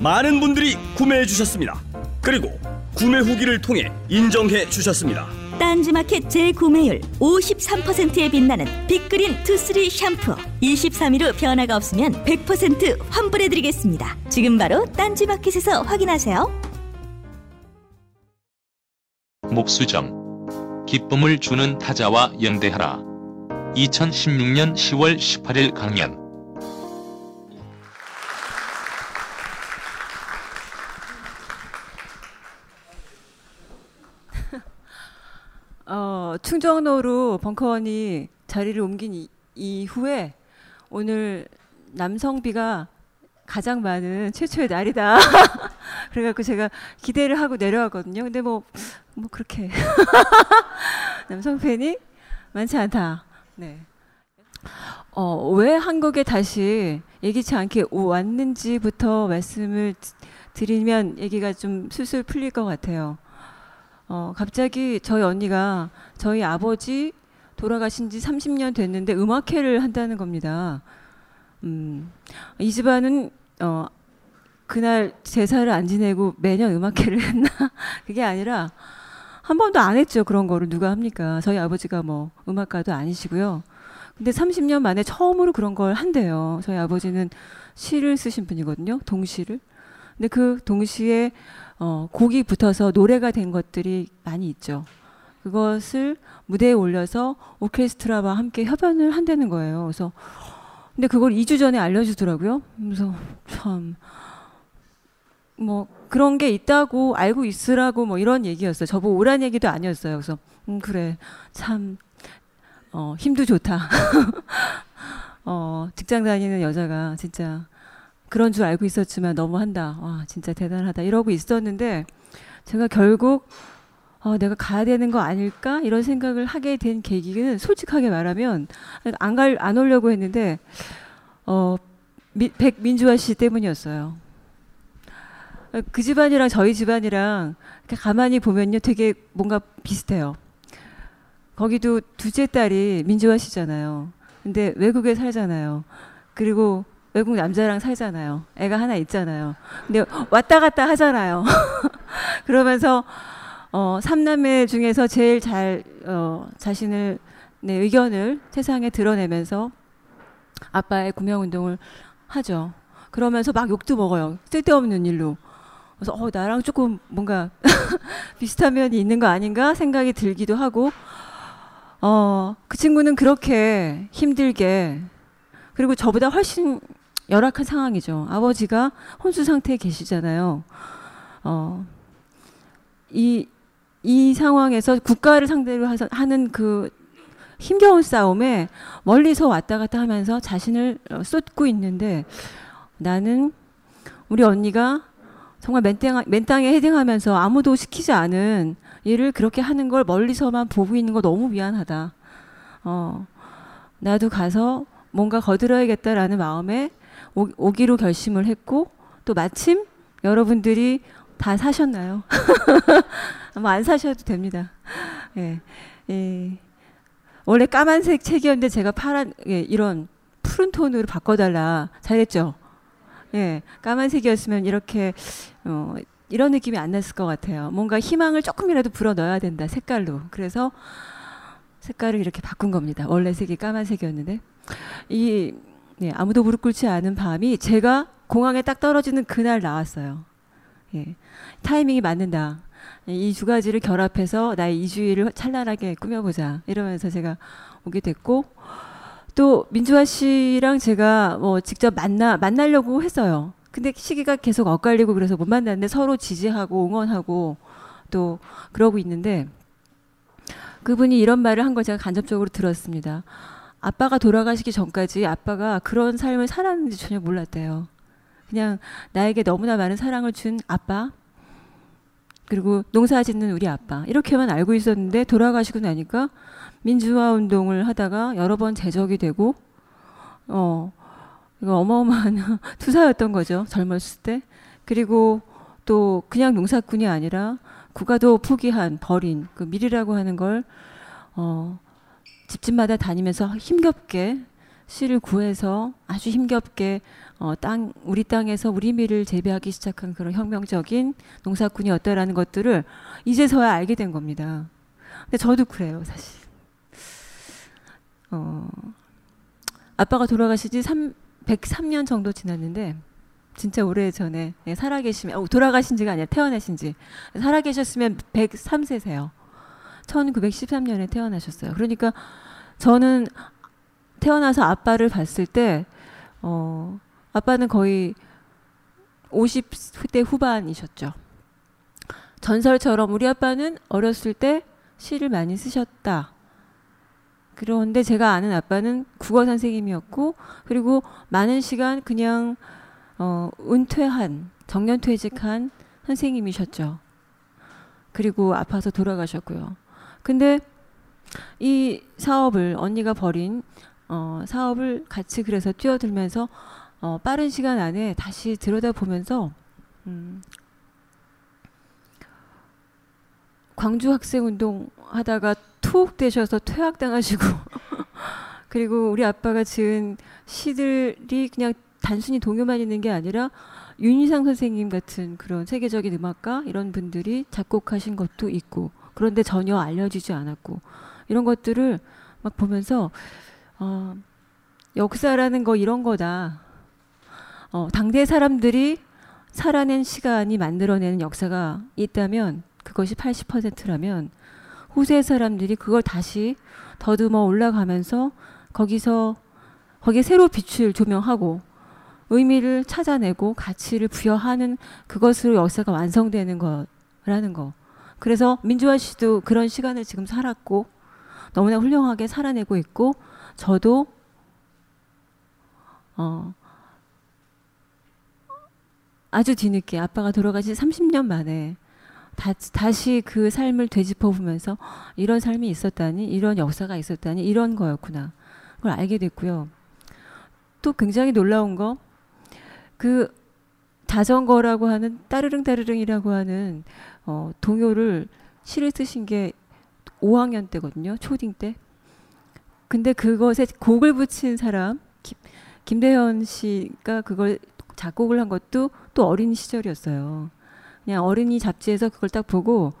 많은 분들이 구매해 주셨습니다. 그리고 구매 후기를 통해 인정해 주셨습니다. 딴지마켓 재구매율 53%에 빛나는 빅그린 투쓰리 샴푸 23일 후 변화가 없으면 100% 환불해드리겠습니다. 지금 바로 딴지마켓에서 확인하세요. 목수정 기쁨을 주는 타자와 연대하라 2016년 10월 18일 강연 어, 충정로로 벙커원이 자리를 옮긴 이, 이후에 오늘 남성비가 가장 많은 최초의 날이다. 그래갖고 제가 기대를 하고 내려왔거든요. 근데 뭐, 뭐 그렇게. 남성 팬이 많지 않다. 네. 어, 왜 한국에 다시 예기치 않게 왔는지부터 말씀을 드리면 얘기가 좀 술술 풀릴 것 같아요. 어, 갑자기 저희 언니가 저희 아버지 돌아가신 지 30년 됐는데 음악회를 한다는 겁니다. 음, 이 집안은 어, 그날 제사를 안 지내고 매년 음악회를 했나? 그게 아니라 한 번도 안 했죠. 그런 거를 누가 합니까? 저희 아버지가 뭐 음악가도 아니시고요. 근데 30년 만에 처음으로 그런 걸 한대요. 저희 아버지는 시를 쓰신 분이거든요. 동시를. 근데 그 동시에 어, 곡이 붙어서 노래가 된 것들이 많이 있죠. 그것을 무대에 올려서 오케스트라와 함께 협연을 한다는 거예요. 그래서 근데 그걸 2주 전에 알려주더라고요. 그래서 참 뭐 그런 게 있다고 알고 있으라고 뭐 이런 얘기였어요. 저보고 오란 얘기도 아니었어요. 그래서 음 그래 참 어, 힘도 좋다. 어, 직장 다니는 여자가 진짜 그런 줄 알고 있었지만 너무 한다. 와, 진짜 대단하다. 이러고 있었는데 제가 결국 어, 내가 가야 되는 거 아닐까? 이런 생각을 하게 된 계기는 솔직하게 말하면 안 갈, 안 오려고 했는데 어, 미, 백민주화 씨 때문이었어요. 그 집안이랑 저희 집안이랑 가만히 보면요 되게 뭔가 비슷해요. 거기도 둘째 딸이 민주화 씨잖아요. 근데 외국에 살잖아요. 그리고 외국 남자랑 살잖아요. 애가 하나 있잖아요. 근데 왔다 갔다 하잖아요. 그러면서 어, 삼남매 중에서 제일 잘 어, 자신을 내 네, 의견을 세상에 드러내면서 아빠의 구명 운동을 하죠. 그러면서 막 욕도 먹어요. 쓸데없는 일로. 그래서 어, 나랑 조금 뭔가 비슷한 면이 있는 거 아닌가 생각이 들기도 하고 어, 그 친구는 그렇게 힘들게 그리고 저보다 훨씬 열악한 상황이죠. 아버지가 혼수 상태에 계시잖아요. 어, 이, 이 상황에서 국가를 상대로 하는 그 힘겨운 싸움에 멀리서 왔다 갔다 하면서 자신을 어, 쏟고 있는데 나는 우리 언니가 정말 맨땅, 맨땅에 헤딩하면서 아무도 시키지 않은 일을 그렇게 하는 걸 멀리서만 보고 있는 거 너무 미안하다. 어, 나도 가서 뭔가 거들어야겠다라는 마음에 오, 오기로 결심을 했고 또 마침 여러분들이 다 사셨나요? 뭐안 사셔도 됩니다. 예, 예. 원래 까만색 책이었는데 제가 파란 예, 이런 푸른 톤으로 바꿔달라 잘했죠. 예, 까만색이었으면 이렇게 어, 이런 느낌이 안 났을 것 같아요. 뭔가 희망을 조금이라도 불어 넣어야 된다 색깔로. 그래서 색깔을 이렇게 바꾼 겁니다. 원래 색이 까만색이었는데 이 네, 아무도 무릎 꿇지 않은 밤이 제가 공항에 딱 떨어지는 그날 나왔어요. 예, 타이밍이 맞는다. 이 두 가지를 결합해서 나의 이주일을 찬란하게 꾸며보자. 이러면서 제가 오게 됐고 또 민주화 씨랑 제가 뭐 직접 만나 만나려고 했어요. 근데 시기가 계속 엇갈리고 그래서 못 만났는데 서로 지지하고 응원하고 또 그러고 있는데 그분이 이런 말을 한 걸 제가 간접적으로 들었습니다. 아빠가 돌아가시기 전까지 아빠가 그런 삶을 살았는지 전혀 몰랐대요. 그냥 나에게 너무나 많은 사랑을 준 아빠 그리고 농사 짓는 우리 아빠 이렇게만 알고 있었는데 돌아가시고 나니까 민주화 운동을 하다가 여러 번 제적이 되고 어 이거 어마어마한 투사였던 거죠 젊었을 때 그리고 또 그냥 농사꾼이 아니라 국가도 포기한 버린 그 밀이라고 하는 걸 어, 집집마다 다니면서 힘겹게 씨를 구해서 아주 힘겹게 어, 땅 우리 땅에서 우리 밀을 재배하기 시작한 그런 혁명적인 농사꾼이었다라는 것들을 이제서야 알게 된 겁니다. 근데 저도 그래요, 사실. 어, 아빠가 돌아가시지 3, 103년 정도 지났는데 진짜 오래 전에 예, 살아계시면 어, 돌아가신 지가 아니라 태어나신 지 살아계셨으면 103세세요. 1913년에 태어나셨어요. 그러니까 저는 태어나서 아빠를 봤을 때 어, 아빠는 거의 50대 후반이셨죠. 전설처럼 우리 아빠는 어렸을 때 시를 많이 쓰셨다. 그런데 제가 아는 아빠는 국어 선생님이었고 그리고 많은 시간 그냥 어, 은퇴한 정년퇴직한 선생님이셨죠. 그리고 아파서 돌아가셨고요. 근데 이 사업을 언니가 벌인 어, 사업을 같이 그래서 뛰어들면서 어, 빠른 시간 안에 다시 들여다보면서 음, 광주 학생 운동 하다가 투옥되셔서 퇴학당하시고 그리고 우리 아빠가 지은 시들이 그냥 단순히 동요만 있는 게 아니라 윤희상 선생님 같은 그런 세계적인 음악가 이런 분들이 작곡하신 것도 있고 그런데 전혀 알려지지 않았고 이런 것들을 막 보면서 어, 역사라는 거 이런 거다. 어, 당대 사람들이 살아낸 시간이 만들어내는 역사가 있다면 그것이 80%라면 후세 사람들이 그걸 다시 더듬어 올라가면서 거기서 거기에 새로 빛을 조명하고 의미를 찾아내고 가치를 부여하는 그것으로 역사가 완성되는 거라는 거. 그래서 민주화 씨도 그런 시간을 지금 살았고 너무나 훌륭하게 살아내고 있고 저도 어 아주 뒤늦게 아빠가 돌아가신 30년 만에 다, 다시 그 삶을 되짚어 보면서 이런 삶이 있었다니 이런 역사가 있었다니 이런 거였구나 그걸 알게 됐고요. 또 굉장히 놀라운 거 그 자전거라고 하는 따르릉 따르릉이라고 하는 어, 동요를 시를 쓰신 게 5학년 때거든요. 초딩 때. 근데 그것에 곡을 붙인 사람 김, 김대현 씨가 그걸 작곡을 한 것도 또 어린 시절이었어요. 그냥 어린이 잡지에서 그걸 딱 보고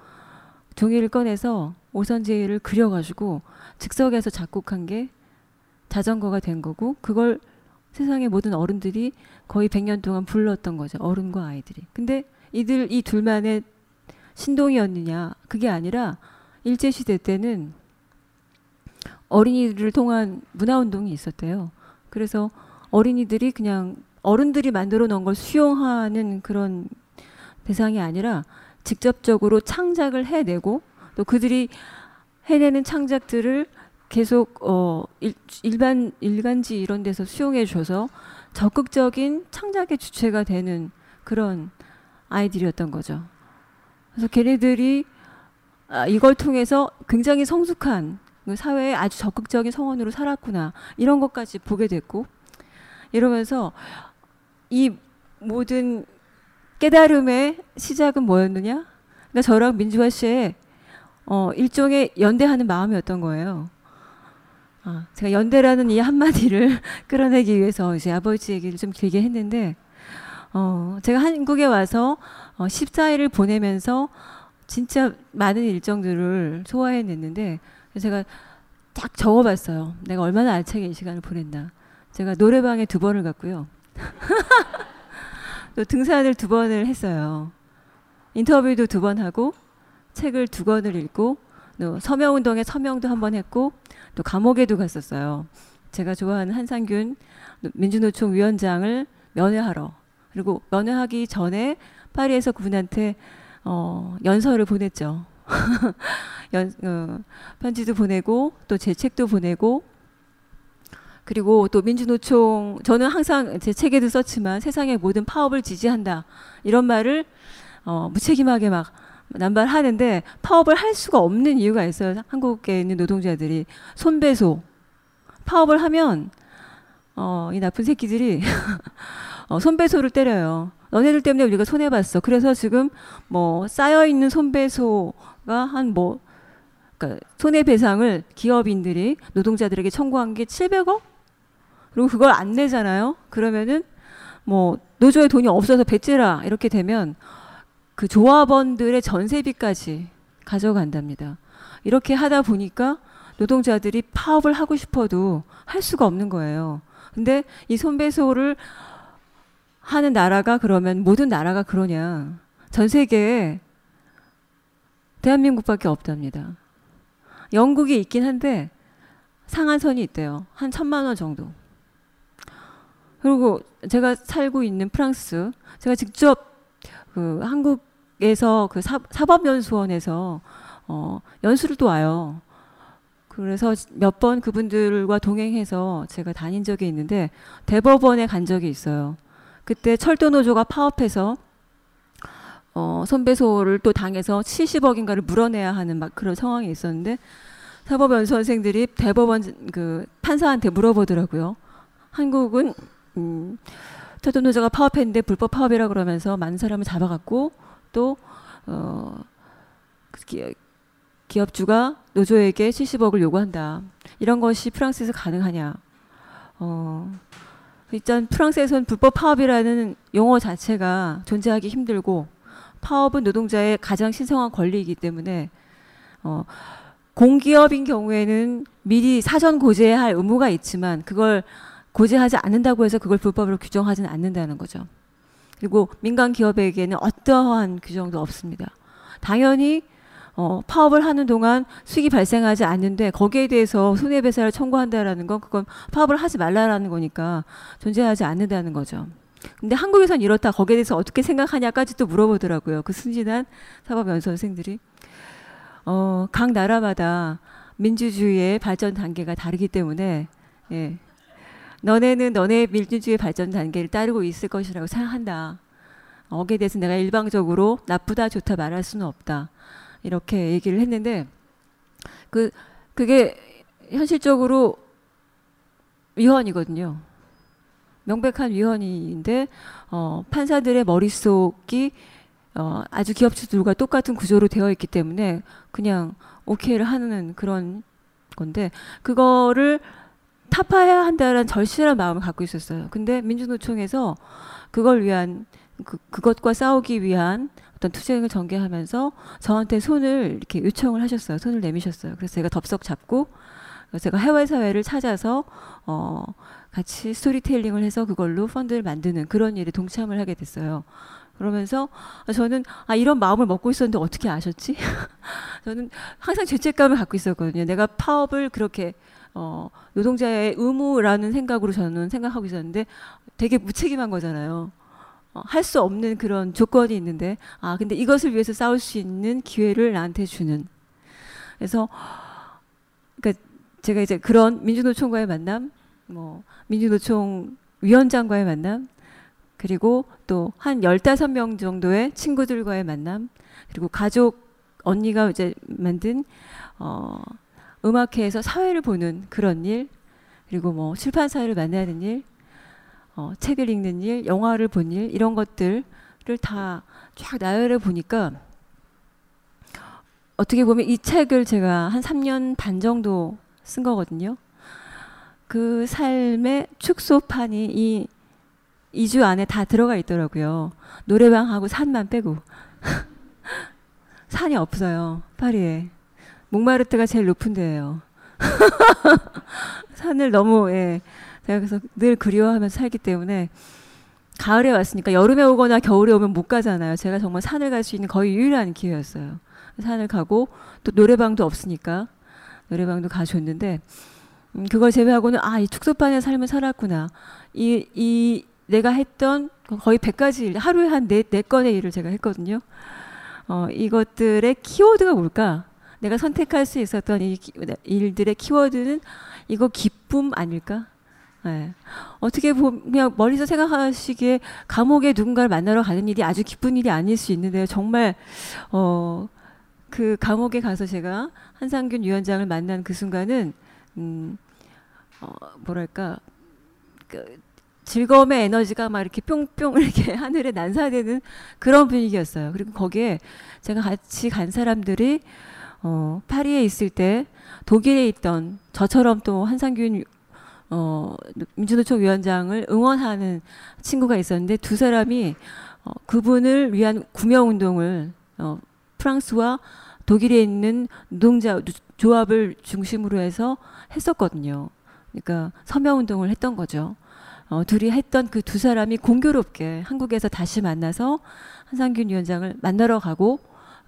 종이를 꺼내서 오선지를 그려가지고 즉석에서 작곡한 게 자전거가 된 거고 그걸 세상의 모든 어른들이 거의 100년 동안 불렀던 거죠. 어른과 아이들이. 근데 이들 이 둘만의 신동이었느냐 그게 아니라 일제 시대 때는 어린이들을 통한 문화 운동이 있었대요. 그래서 어린이들이 그냥 어른들이 만들어 놓은 걸 수용하는 그런 대상이 아니라 직접적으로 창작을 해내고 또 그들이 해내는 창작들을 계속 어 일, 일반 일간지 이런 데서 수용해 줘서 적극적인 창작의 주체가 되는 그런 아이들이었던 거죠. 그래서 걔네들이 아, 이걸 통해서 굉장히 성숙한 그 사회에 아주 적극적인 성원으로 살았구나 이런 것까지 보게 됐고 이러면서 이 모든 깨달음의 시작은 뭐였느냐? 그러니까 저랑 민주화 씨의 어, 일종의 연대하는 마음이었던 거예요. 아, 제가 연대라는 이 한마디를 끌어내기 위해서 이제 아버지 얘기를 좀 길게 했는데, 어, 제가 한국에 와서 어, 14일을 보내면서 진짜 많은 일정들을 소화해 냈는데, 제가 딱 적어봤어요. 내가 얼마나 알차게 이 시간을 보냈나. 제가 노래방에 두 번을 갔고요. 또 등산을 두 번을 했어요. 인터뷰도 두 번 하고 책을 두 권을 읽고 또 서명운동에 서명도 한 번 했고 또 감옥에도 갔었어요. 제가 좋아하는 한상균 민주노총 위원장을 면회하러 그리고 면회하기 전에 파리에서 그분한테 어, 연설을 보냈죠. 연, 어, 편지도 보내고 또 제 책도 보내고 그리고 또 민주노총 저는 항상 제 책에도 썼지만 세상의 모든 파업을 지지한다 이런 말을 어, 무책임하게 막 남발하는데 파업을 할 수가 없는 이유가 있어요. 한국에 있는 노동자들이 손배소 파업을 하면 어, 이 나쁜 새끼들이 어, 손배소를 때려요. 너네들 때문에 우리가 손해 봤어. 그래서 지금 뭐 쌓여 있는 손배소가 한뭐 그러니까 손해배상을 기업인들이 노동자들에게 청구한 게 700억? 그리고 그걸 안 내잖아요. 그러면은 뭐 노조에 돈이 없어서 배째라 이렇게 되면 그 조합원들의 전세비까지 가져간답니다. 이렇게 하다 보니까 노동자들이 파업을 하고 싶어도 할 수가 없는 거예요. 근데 이 손배소를 하는 나라가 그러면 모든 나라가 그러냐. 전 세계에 대한민국밖에 없답니다. 영국이 있긴 한데 상한선이 있대요. 한 천만 원 정도. 그리고 제가 살고 있는 프랑스, 제가 직접 그 한국 에서 그 사, 사법연수원에서 어, 연수를 또 와요. 그래서 몇 번 그분들과 동행해서 제가 다닌 적이 있는데 대법원에 간 적이 있어요. 그때 철도 노조가 파업해서 어, 선배소를 또 당해서 70억인가를 물어내야 하는 막 그런 상황이 있었는데 사법연 수원생들이 대법원 그 판사한테 물어보더라고요. 한국은 음, 철도 노조가 파업했는데 불법 파업이라 그러면서 많은 사람을 잡아갔고 또 어, 기, 기업주가 노조에게 70억을 요구한다. 이런 것이 프랑스에서 가능하냐? 어, 일단 프랑스에서는 불법 파업이라는 용어 자체가 존재하기 힘들고 파업은 노동자의 가장 신성한 권리이기 때문에 어, 공기업인 경우에는 미리 사전 고지할 의무가 있지만 그걸 고지하지 않는다고 해서 그걸 불법으로 규정하지는 않는다는 거죠. 그리고 민간 기업에게는 어떠한 규정도 없습니다. 당연히 어, 파업을 하는 동안 수익이 발생하지 않는데 거기에 대해서 손해배상을 청구한다라는 건 그건 파업을 하지 말라라는 거니까 존재하지 않는다는 거죠. 근데 한국에선 이렇다. 거기에 대해서 어떻게 생각하냐까지 또 물어보더라고요. 그 순진한 사법연수원생들이. 어, 각 나라마다 민주주의의 발전 단계가 다르기 때문에, 예. 너네는 너네 민주주의 발전 단계를 따르고 있을 것이라고 생각한다. 거기에 대해서 내가 일방적으로 나쁘다, 좋다 말할 수는 없다. 이렇게 얘기를 했는데, 그, 그게 현실적으로 위헌이거든요. 명백한 위헌인데 어, 판사들의 머릿속이 어, 아주 기업주들과 똑같은 구조로 되어 있기 때문에 그냥 오케이를 하는 그런 건데 그거를 타파해야 한다는 절실한 마음을 갖고 있었어요. 근데 민주노총에서 그걸 위한 그, 그것과 싸우기 위한 어떤 투쟁을 전개하면서 저한테 손을 이렇게 요청을 하셨어요. 손을 내미셨어요. 그래서 제가 덥석 잡고 제가 해외 사회를 찾아서 어 같이 스토리텔링을 해서 그걸로 펀드를 만드는 그런 일에 동참을 하게 됐어요. 그러면서 저는 아 이런 마음을 먹고 있었는데 어떻게 아셨지? 저는 항상 죄책감을 갖고 있었거든요. 내가 파업을 그렇게 어 노동자의 의무라는 생각으로 저는 생각하고 있었는데 되게 무책임한 거잖아요. 어, 할수 없는 그런 조건이 있는데 아 근데 이것을 위해서 싸울 수 있는 기회를 나한테 주는 그래서 그러니까 제가 이제 그런 민주노총과의 만남 뭐 민주노총 위원장과의 만남, 그리고 또한 열다섯 명 정도의 친구들과의 만남, 그리고 가족 언니가 이제 만든 어 음악회에서 사회를 보는 그런 일, 그리고 뭐 출판사를 만나는 일, 어 책을 읽는 일, 영화를 본 일, 이런 것들을 다 쫙 나열해 보니까 어떻게 보면 이 책을 제가 한 3년 반 정도 쓴 거거든요. 그 삶의 축소판이 이 2주 안에 다 들어가 있더라고요. 노래방하고 산만 빼고. 산이 없어요. 파리에. 몽마르트가 제일 높은 데예요. 산을 너무 예. 제가 그래서 늘 그리워하면서 살기 때문에 가을에 왔으니까 여름에 오거나 겨울에 오면 못 가잖아요. 제가 정말 산을 갈 수 있는 거의 유일한 기회였어요. 산을 가고 또 노래방도 없으니까 노래방도 가줬는데 음, 그걸 제외하고는 아, 이 축소판의 삶을 살았구나. 이, 이 내가 했던 거의 100가지 일, 하루에 한 네, 네 건의 일을 제가 했거든요. 어, 이것들의 키워드가 뭘까? 내가 선택할 수 있었던 이 일들의 키워드는 이거 기쁨 아닐까? 네. 어떻게 보면 멀리서 생각하시기에 감옥에 누군가를 만나러 가는 일이 아주 기쁜 일이 아닐 수 있는데요. 정말 어, 그 감옥에 가서 제가 한상균 위원장을 만난 그 순간은 음, 어, 뭐랄까 그 즐거움의 에너지가 막 이렇게 뿅뿅 이렇게 하늘에 난사되는 그런 분위기였어요. 그리고 거기에 제가 같이 간 사람들이 어, 파리에 있을 때 독일에 있던 저처럼 또 한상균 어, 민주노총 위원장을 응원하는 친구가 있었는데 두 사람이 어, 그분을 위한 구명 운동을 어, 프랑스와 독일에 있는 노동자 조합을 중심으로 해서 했었거든요. 그러니까 서명 운동을 했던 거죠. 어, 둘이 했던 그 두 사람이 공교롭게 한국에서 다시 만나서 한상균 위원장을 만나러 가고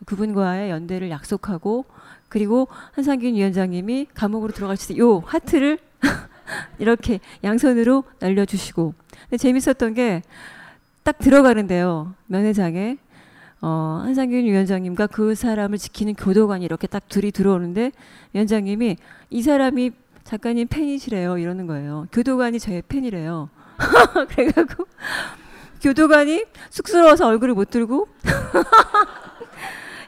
그분과의 연대를 약속하고 그리고 한상균 위원장님이 감옥으로 들어가실 때 요 하트를 이렇게 양손으로 날려주시고. 근데 재밌었던 게 딱 들어가는데요. 면회장에. 어, 한상균 위원장님과 그 사람을 지키는 교도관이 이렇게 딱 둘이 들어오는데 위원장님이 이 사람이 작가님 팬이시래요 이러는 거예요. 교도관이 저의 팬이래요. 그래가지고 교도관이 쑥스러워서 얼굴을 못 들고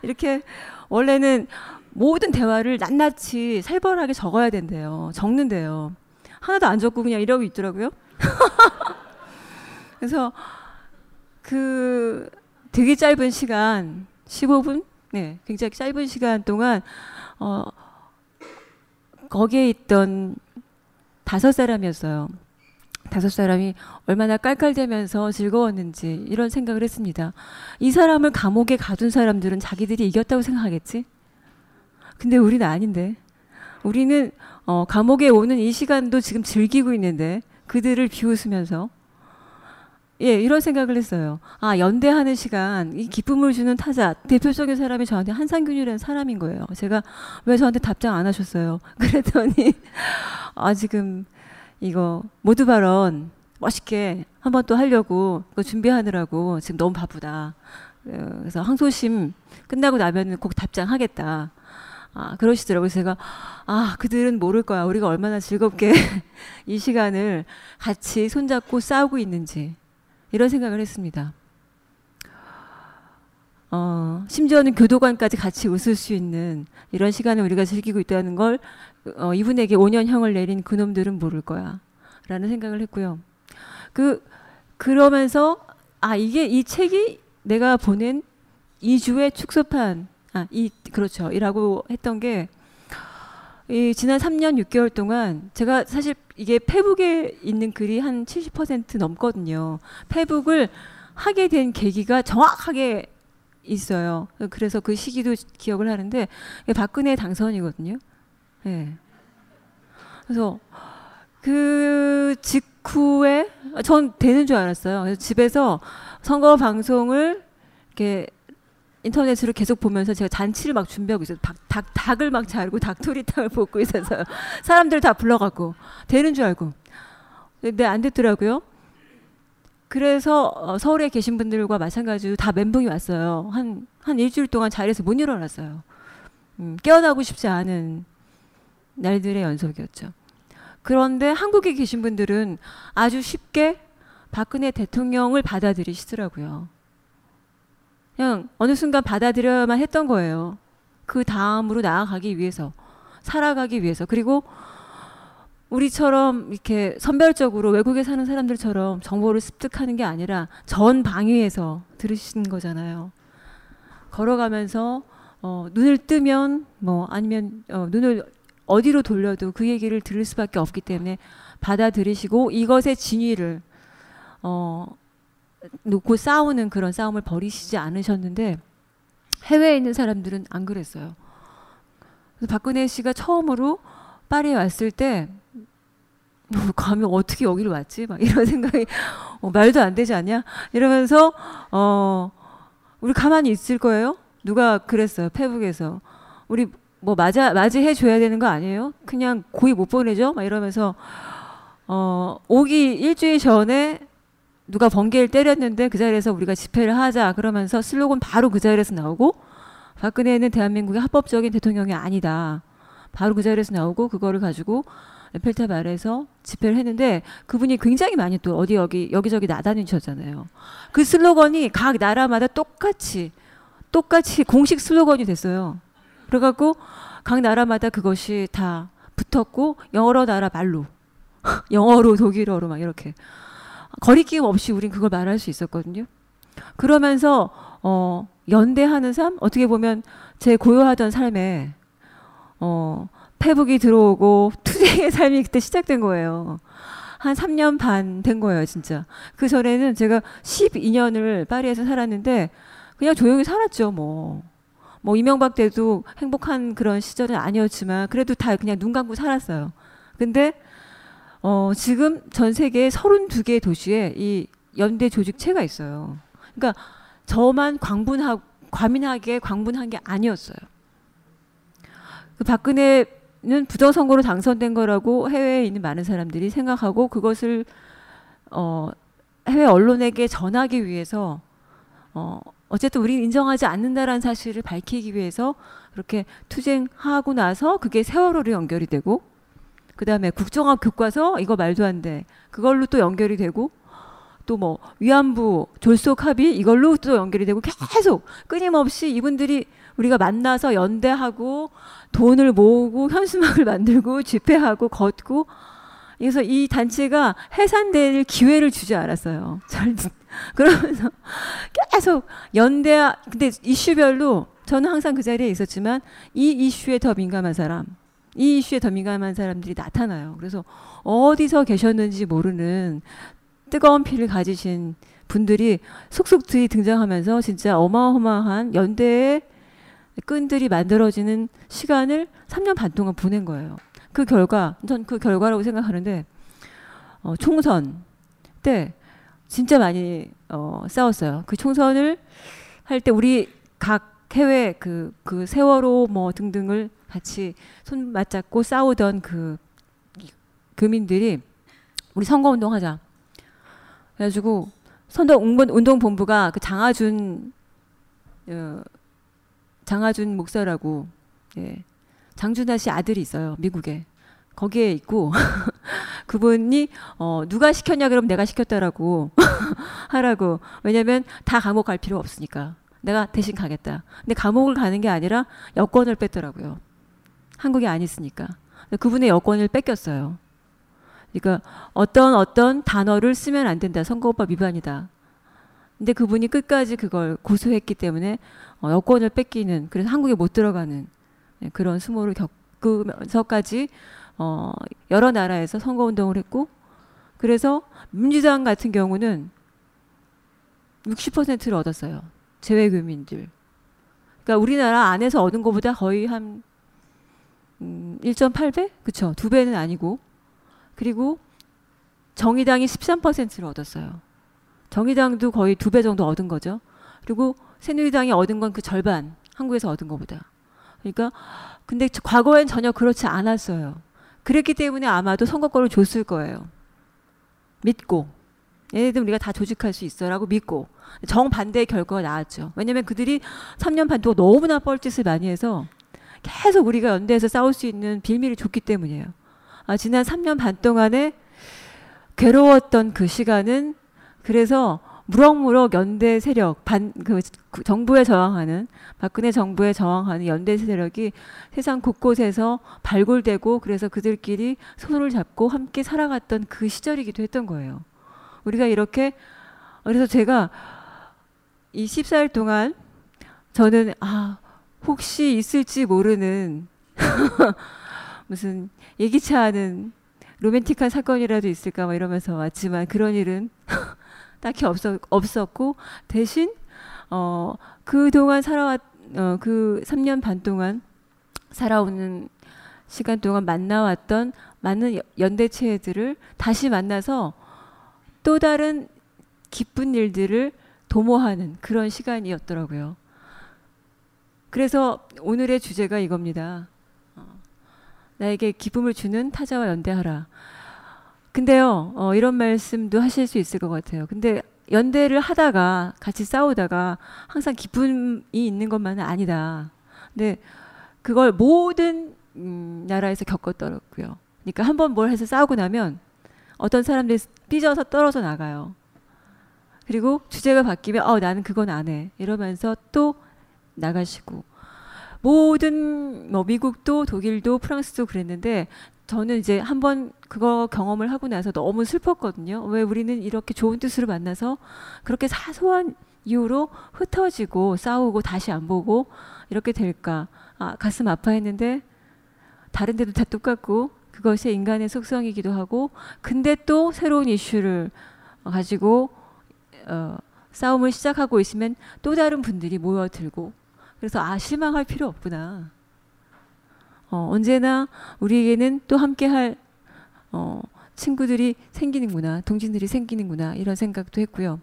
이렇게 원래는 모든 대화를 낱낱이 살벌하게 적어야 된대요. 적는데요. 하나도 안 적고 그냥 이러고 있더라고요. 그래서 그 되게 짧은 시간, 15분? 네, 굉장히 짧은 시간 동안 어 거기에 있던 다섯 사람이었어요. 다섯 사람이 얼마나 깔깔대면서 즐거웠는지 이런 생각을 했습니다. 이 사람을 감옥에 가둔 사람들은 자기들이 이겼다고 생각하겠지? 근데 우리는 아닌데. 우리는 어, 감옥에 오는 이 시간도 지금 즐기고 있는데 그들을 비웃으면서 예, 이런 생각을 했어요. 아, 연대하는 시간, 이 기쁨을 주는 타자, 대표적인 사람이 저한테 한상균이라는 사람인 거예요. 제가 왜 저한테 답장 안 하셨어요? 그랬더니, 아, 지금 이거 모두 발언 멋있게 한번 또 하려고 그거 준비하느라고 지금 너무 바쁘다. 어, 그래서 항소심 끝나고 나면 꼭 답장하겠다. 아, 그러시더라고요. 제가, 아, 그들은 모를 거야. 우리가 얼마나 즐겁게 이 시간을 같이 손잡고 싸우고 있는지. 이런 생각을 했습니다. 어, 심지어는 교도관까지 같이 웃을 수 있는 이런 시간을 우리가 즐기고 있다는 걸 어, 이분에게 5년형을 내린 그놈들은 모를 거야. 라는 생각을 했고요. 그, 그러면서, 아, 이게 이 책이 내가 보낸 2주의 축소판, 아, 이, 그렇죠. 이라고 했던 게, 이 지난 3년 6개월 동안 제가 사실 이게 페북에 있는 글이 한 70% 넘거든요. 페북을 하게 된 계기가 정확하게 있어요. 그래서 그 시기도 기억을 하는데 박근혜 당선이거든요. 예. 네. 그래서 그 직후에 전 되는 줄 알았어요. 그래서 집에서 선거 방송을 이렇게 인터넷으로 계속 보면서 제가 잔치를 막 준비하고 있어요. 닭, 닭, 닭을 막 자르고 닭토리탕을 볶고 있어서 사람들 다 불러갖고 되는 줄 알고. 근데 안 됐더라고요. 그래서 어, 서울에 계신 분들과 마찬가지로 다 멘붕이 왔어요. 한, 한 일주일 동안 자리에서 못 일어났어요. 음, 깨어나고 싶지 않은 날들의 연속이었죠. 그런데 한국에 계신 분들은 아주 쉽게 박근혜 대통령을 받아들이시더라고요. 그냥 어느 순간 받아들여야만 했던 거예요. 그 다음으로 나아가기 위해서, 살아가기 위해서. 그리고 우리처럼 이렇게 선별적으로 외국에 사는 사람들처럼 정보를 습득하는 게 아니라 전 방위에서 들으신 거잖아요. 걸어가면서 어, 눈을 뜨면 뭐 아니면 어, 눈을 어디로 돌려도 그 얘기를 들을 수밖에 없기 때문에 받아들이시고 이것의 진위를 어, 놓고 싸우는 그런 싸움을 벌이시지 않으셨는데 해외에 있는 사람들은 안 그랬어요. 박근혜 씨가 처음으로 파리에 왔을 때 감히 어떻게 여기를 왔지? 막 이런 생각이 어, 말도 안 되지 않냐? 이러면서 어 우리 가만히 있을 거예요? 누가 그랬어요? 페북에서 우리 뭐 맞아 맞이해 줘야 되는 거 아니에요? 그냥 고이 못 보내죠? 막 이러면서 어 오기 일주일 전에 누가 번개를 때렸는데 그 자리에서 우리가 집회를 하자 그러면서 슬로건 바로 그 자리에서 나오고 박근혜는 대한민국의 합법적인 대통령이 아니다. 바로 그 자리에서 나오고 그거를 가지고 에펠탑 아래서 집회를 했는데 그분이 굉장히 많이 또 어디 여기 여기저기 나다니셨잖아요. 그 슬로건이 각 나라마다 똑같이 똑같이 공식 슬로건이 됐어요. 그래갖고 각 나라마다 그것이 다 붙었고 여러 나라 말로 영어로 독일어로 막 이렇게 거리낌 없이 우린 그걸 말할 수 있었거든요. 그러면서 어 연대하는 삶 어떻게 보면 제 고요하던 삶에 어 페북이 들어오고 투쟁의 삶이 그때 시작된 거예요. 한 3년 반 된 거예요, 진짜. 그 전에는 제가 12년을 파리에서 살았는데 그냥 조용히 살았죠, 뭐. 뭐 이명박 때도 행복한 그런 시절은 아니었지만 그래도 다 그냥 눈 감고 살았어요. 근데 어 지금 전 세계 32개 도시에 이 연대 조직체가 있어요. 그러니까 저만 광분하고 과민하게 광분한 게 아니었어요. 그 박근혜는 부정선거로 당선된 거라고 해외에 있는 많은 사람들이 생각하고 그것을 어 해외 언론에게 전하기 위해서 어 어쨌든 우리는 인정하지 않는다라는 사실을 밝히기 위해서 그렇게 투쟁하고 나서 그게 세월호로 연결이 되고 그다음에 국정학 교과서 이거 말도 안 돼. 그걸로 또 연결이 되고 또 뭐 위안부 졸속 합의 이걸로 또 연결이 되고 계속 끊임없이 이분들이 우리가 만나서 연대하고 돈을 모으고 현수막을 만들고 집회하고 걷고 그래서 이 단체가 해산될 기회를 주지 않았어요. 절 그러면서 계속 연대 근데 이슈별로 저는 항상 그 자리에 있었지만 이 이슈에 더 민감한 사람 이 이슈에 더 민감한 사람들이 나타나요. 그래서 어디서 계셨는지 모르는 뜨거운 피를 가지신 분들이 속속들이 등장하면서 진짜 어마어마한 연대의 끈들이 만들어지는 시간을 3년 반 동안 보낸 거예요. 그 결과, 전 그 결과라고 생각하는데, 어, 총선 때 진짜 많이 어, 싸웠어요. 그 총선을 할 때 우리 각 해외 그, 그 세월호 뭐 등등을 같이 손 맞잡고 싸우던 그 교민들이 우리 선거운동 하자. 그래가지고 선거운동본부가 그 장하준 어, 장하준 목사라고 예, 장준하 씨 아들이 있어요 미국에. 거기에 있고 그분이 어, 누가 시켰냐 그럼 내가 시켰다라고 하라고. 왜냐면 다 감옥 갈 필요 없으니까. 내가 대신 가겠다. 근데 감옥을 가는 게 아니라 여권을 뺐더라고요. 한국에 안 있으니까. 그분의 여권을 뺏겼어요. 그러니까 어떤 어떤 단어를 쓰면 안 된다. 선거법 위반이다. 근데 그분이 끝까지 그걸 고소했기 때문에 어, 여권을 뺏기는 그래서 한국에 못 들어가는 네, 그런 수모를 겪으면서까지 어, 여러 나라에서 선거 운동을 했고 그래서 민주당 같은 경우는 60%를 얻었어요. 재외교민들. 그러니까 우리나라 안에서 얻은 것보다 거의 한 음, 1.8배? 그쵸. 두 배는 아니고 그리고 정의당이 13%를 얻었어요. 정의당도 거의 두 배 정도 얻은 거죠. 그리고 새누리당이 얻은 건 그 절반, 한국에서 얻은 것보다. 그러니까 근데 과거엔 전혀 그렇지 않았어요. 그랬기 때문에 아마도 선거권을 줬을 거예요. 믿고 얘네들 우리가 다 조직할 수 있어라고 믿고 정반대의 결과가 나왔죠. 왜냐하면 그들이 3년 반 동안 너무나 뻘짓을 많이 해서 계속 우리가 연대해서 싸울 수 있는 빌미를 줬기 때문이에요. 아, 지난 3년 반 동안에 괴로웠던 그 시간은 그래서 무럭무럭 연대 세력 반 그 정부에 저항하는 박근혜 정부에 저항하는 연대 세력이 세상 곳곳에서 발굴되고 그래서 그들끼리 손을 잡고 함께 살아갔던 그 시절이기도 했던 거예요. 우리가 이렇게 그래서 제가 이 14일 동안 저는 아 혹시 있을지 모르는 무슨 예기치 않은 로맨틱한 사건이라도 있을까 막 이러면서 왔지만 그런 일은 딱히 없었, 없었고 대신 어 그 동안 살아왔 어, 그 3년 반 동안 살아오는 시간 동안 만나왔던 많은 연대체들을 다시 만나서 또 다른 기쁜 일들을 도모하는 그런 시간이었더라고요. 그래서 오늘의 주제가 이겁니다. 나에게 기쁨을 주는 타자와 연대하라. 근데요, 어, 이런 말씀도 하실 수 있을 것 같아요. 근데 연대를 하다가 같이 싸우다가 항상 기쁨이 있는 것만은 아니다. 근데 그걸 모든 음, 나라에서 겪었더라고요. 그러니까 한 번 뭘 해서 싸우고 나면 어떤 사람들이 삐져서 떨어져 나가요. 그리고 주제가 바뀌면 어 나는 그건 안 해. 이러면서 또 나가시고 모든 뭐 미국도 독일도 프랑스도 그랬는데 저는 이제 한번 그거 경험을 하고 나서 너무 슬펐거든요. 왜 우리는 이렇게 좋은 뜻으로 만나서 그렇게 사소한 이유로 흩어지고 싸우고 다시 안 보고 이렇게 될까? 아, 가슴 아파했는데 다른 데도 다 똑같고 그것이 인간의 속성이기도 하고 근데 또 새로운 이슈를 가지고 어, 싸움을 시작하고 있으면 또 다른 분들이 모여들고 그래서 아 실망할 필요 없구나. 어, 언제나 우리에게는 또 함께할 어, 친구들이 생기는구나, 동진들이 생기는구나 이런 생각도 했고요.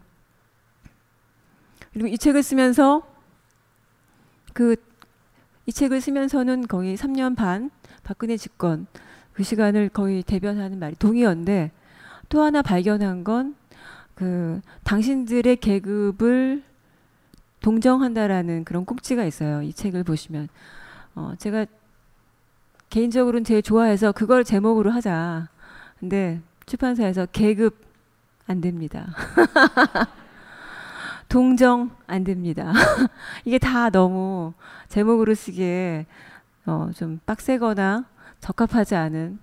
그리고 이 책을 쓰면서 그 이 책을 쓰면서는 거의 3년 반 박근혜 집권 그 시간을 거의 대변하는 말이 동의어인데 또 하나 발견한 건 그 당신들의 계급을 동정한다라는 그런 꼭지가 있어요. 이 책을 보시면 어, 제가 개인적으로는 제일 좋아해서 그걸 제목으로 하자. 근데 출판사에서 계급 안 됩니다. 동정 안 됩니다. 이게 다 너무 제목으로 쓰기에 어, 좀 빡세거나 적합하지 않은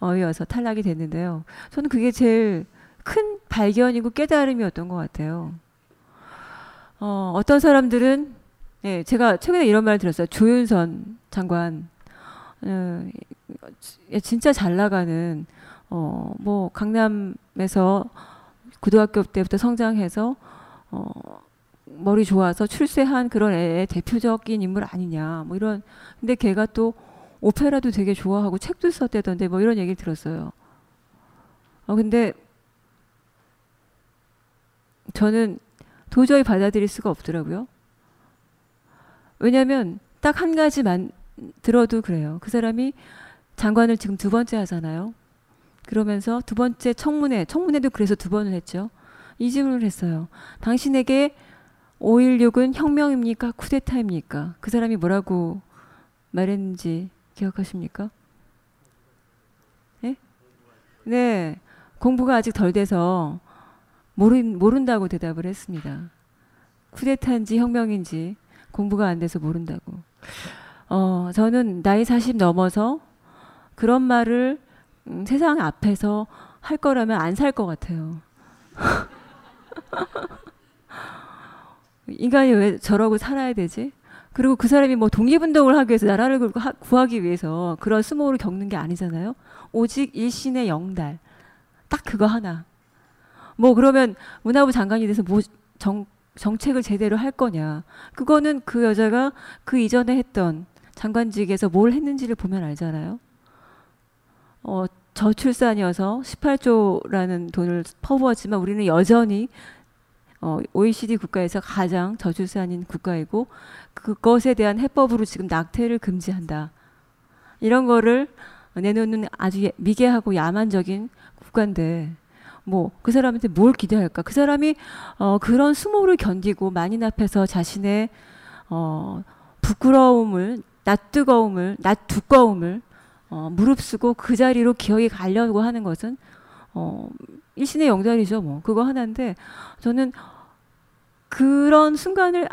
어휘여서 탈락이 됐는데요. 저는 그게 제일 큰 발견이고 깨달음이었던 것 같아요. 어, 어떤 사람들은 예, 제가 최근에 이런 말 들었어요. 조윤선 장관 어, 진짜 잘 나가는 어, 뭐 강남에서 고등학교 때부터 성장해서 어, 머리 좋아서 출세한 그런 애의 대표적인 인물 아니냐 뭐 이런 근데 걔가 또 오페라도 되게 좋아하고 책도 썼대던데 뭐 이런 얘기를 들었어요. 어 근데 저는 도저히 받아들일 수가 없더라고요. 왜냐하면 딱 한 가지만 들어도 그래요. 그 사람이 장관을 지금 두 번째 하잖아요. 그러면서 두 번째 청문회, 청문회도 그래서 두 번을 했죠. 이 질문을 했어요. 당신에게 5.16은 혁명입니까? 쿠데타입니까? 그 사람이 뭐라고 말했는지 기억하십니까? 네? 네. 공부가 아직 덜 돼서 모른, 모른다고 대답을 했습니다. 쿠데타인지 혁명인지 공부가 안 돼서 모른다고. 어, 저는 나이 40 넘어서 그런 말을 음, 세상 앞에서 할 거라면 안 살 것 같아요. 인간이 왜 저러고 살아야 되지? 그리고 그 사람이 뭐 독립운동을 하기 위해서 나라를 구하기 위해서 그런 수모를 겪는 게 아니잖아요. 오직 일신의 영달. 딱 그거 하나. 뭐 그러면 문화부 장관이 돼서 뭐 정, 정책을 제대로 할 거냐. 그거는 그 여자가 그 이전에 했던 장관직에서 뭘 했는지를 보면 알잖아요. 어, 저출산이어서 18조라는 돈을 퍼부었지만 우리는 여전히 어, OECD 국가에서 가장 저출산인 국가이고 그것에 대한 해법으로 지금 낙태를 금지한다. 이런 거를 내놓는 아주 미개하고 야만적인 국가인데 뭐 그 사람한테 뭘 기대할까? 그 사람이 어, 그런 수모를 견디고 만인 앞에서 자신의 어, 부끄러움을 낯뜨거움을 낯두꺼움을 어, 무릅쓰고 그 자리로 기억이 가려고 하는 것은 어, 일신의 영달이죠. 뭐 그거 하나인데 저는 그런 순간을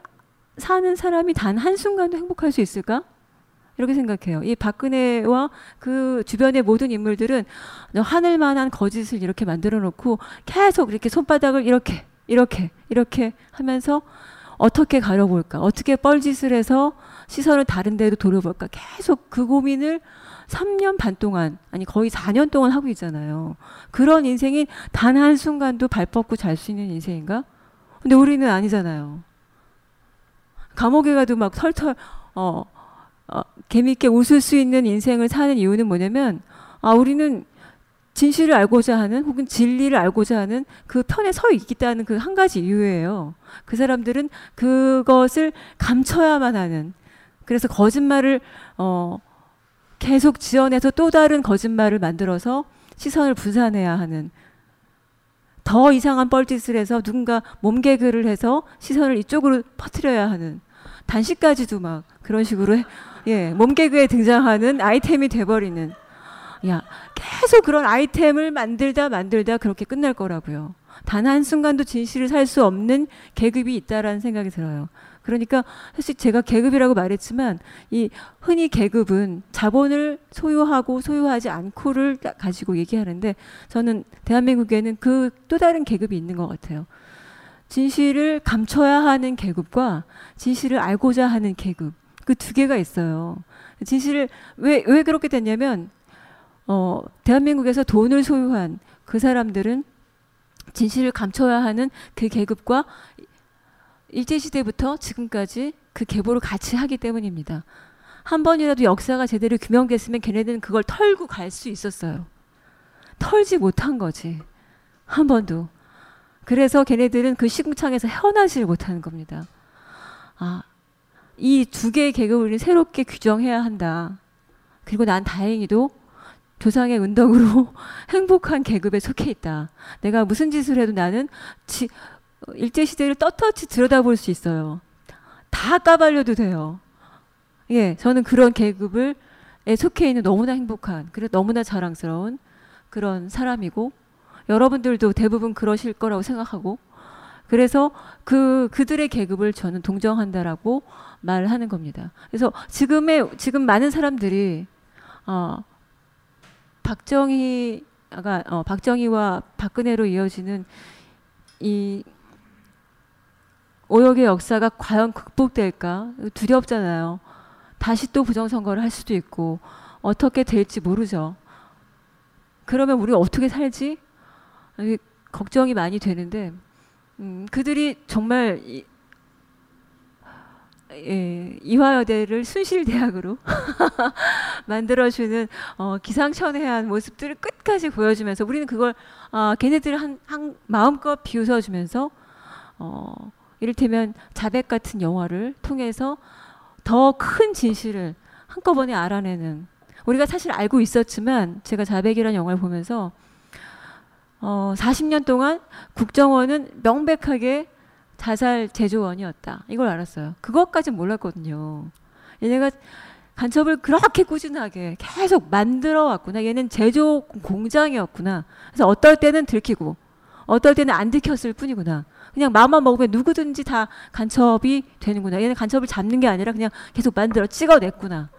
사는 사람이 단 한 순간도 행복할 수 있을까? 이렇게 생각해요. 이 박근혜와 그 주변의 모든 인물들은 하늘만한 거짓을 이렇게 만들어 놓고 계속 이렇게 손바닥을 이렇게 이렇게 이렇게 하면서 어떻게 가려볼까? 어떻게 뻘짓을 해서 시선을 다른 데로 돌려볼까? 계속 그 고민을 3년 반 동안, 아니 거의 4년 동안 하고 있잖아요. 그런 인생이 단 한순간도 발 뻗고 잘 수 있는 인생인가? 근데 우리는 아니잖아요. 감옥에 가도 막 털털, 어, 어, 재밌게 웃을 수 있는 인생을 사는 이유는 뭐냐면, 아, 우리는 진실을 알고자 하는 혹은 진리를 알고자 하는 그 편에 서 있겠다는 그 한 가지 이유예요. 그 사람들은 그것을 감춰야만 하는 그래서 거짓말을 어 계속 지어내서 또 다른 거짓말을 만들어서 시선을 분산해야 하는 더 이상한 뻘짓을 해서 누군가 몸개그를 해서 시선을 이쪽으로 퍼뜨려야 하는 단식까지도 막 그런 식으로 해, 예 몸개그에 등장하는 아이템이 돼버리는 야, 계속 그런 아이템을 만들다 만들다 그렇게 끝날 거라고요. 단 한순간도 진실을 살 수 없는 계급이 있다라는 생각이 들어요. 그러니까 사실 제가 계급이라고 말했지만 이 흔히 계급은 자본을 소유하고 소유하지 않고를 가지고 얘기하는데 저는 대한민국에는 그 또 다른 계급이 있는 것 같아요. 진실을 감춰야 하는 계급과 진실을 알고자 하는 계급 그 두 개가 있어요. 진실을 왜 왜 그렇게 됐냐면 어 대한민국에서 돈을 소유한 그 사람들은 진실을 감춰야 하는 그 계급과 일제시대부터 지금까지 그 계보를 같이 하기 때문입니다. 한 번이라도 역사가 제대로 규명됐으면 걔네들은 그걸 털고 갈 수 있었어요. 털지 못한 거지. 한 번도. 그래서 걔네들은 그 시궁창에서 헤어나지를 못하는 겁니다. 아, 이 두 개의 계급을 새롭게 규정해야 한다. 그리고 난 다행히도 조상의 은덕으로 행복한 계급에 속해 있다. 내가 무슨 짓을 해도 나는 지, 일제 시대를 떳떳이 들여다볼 수 있어요. 다 까발려도 돼요. 예, 저는 그런 계급을 속해 있는 너무나 행복한, 그리고 너무나 자랑스러운 그런 사람이고 여러분들도 대부분 그러실 거라고 생각하고 그래서 그 그들의 계급을 저는 동정한다라고 말하는 겁니다. 그래서 지금의 지금 많은 사람들이 어, 박정희가 어, 박정희와 박근혜로 이어지는 이 오역의 역사가 과연 극복될까 두렵잖아요. 다시 또 부정선거를 할 수도 있고 어떻게 될지 모르죠. 그러면 우리 어떻게 살지? 걱정이 많이 되는데 음, 그들이 정말 이, 예, 이화여대를 순실대학으로 만들어주는 어, 기상천외한 모습들을 끝까지 보여주면서 우리는 그걸 어, 걔네들을 한, 한 마음껏 비웃어주면서 어, 이를테면 자백 같은 영화를 통해서 더 큰 진실을 한꺼번에 알아내는 우리가 사실 알고 있었지만 제가 자백이라는 영화를 보면서 어, 40년 동안 국정원은 명백하게 자살 제조원이었다. 이걸 알았어요. 그것까지 몰랐거든요. 얘네가 간첩을 그렇게 꾸준하게 계속 만들어 왔구나. 얘는 제조 공장이었구나. 그래서 어떨 때는 들키고, 어떨 때는 안 들켰을 뿐이구나. 그냥 마음만 먹으면 누구든지 다 간첩이 되는구나. 얘는 간첩을 잡는 게 아니라 그냥 계속 만들어 찍어냈구나.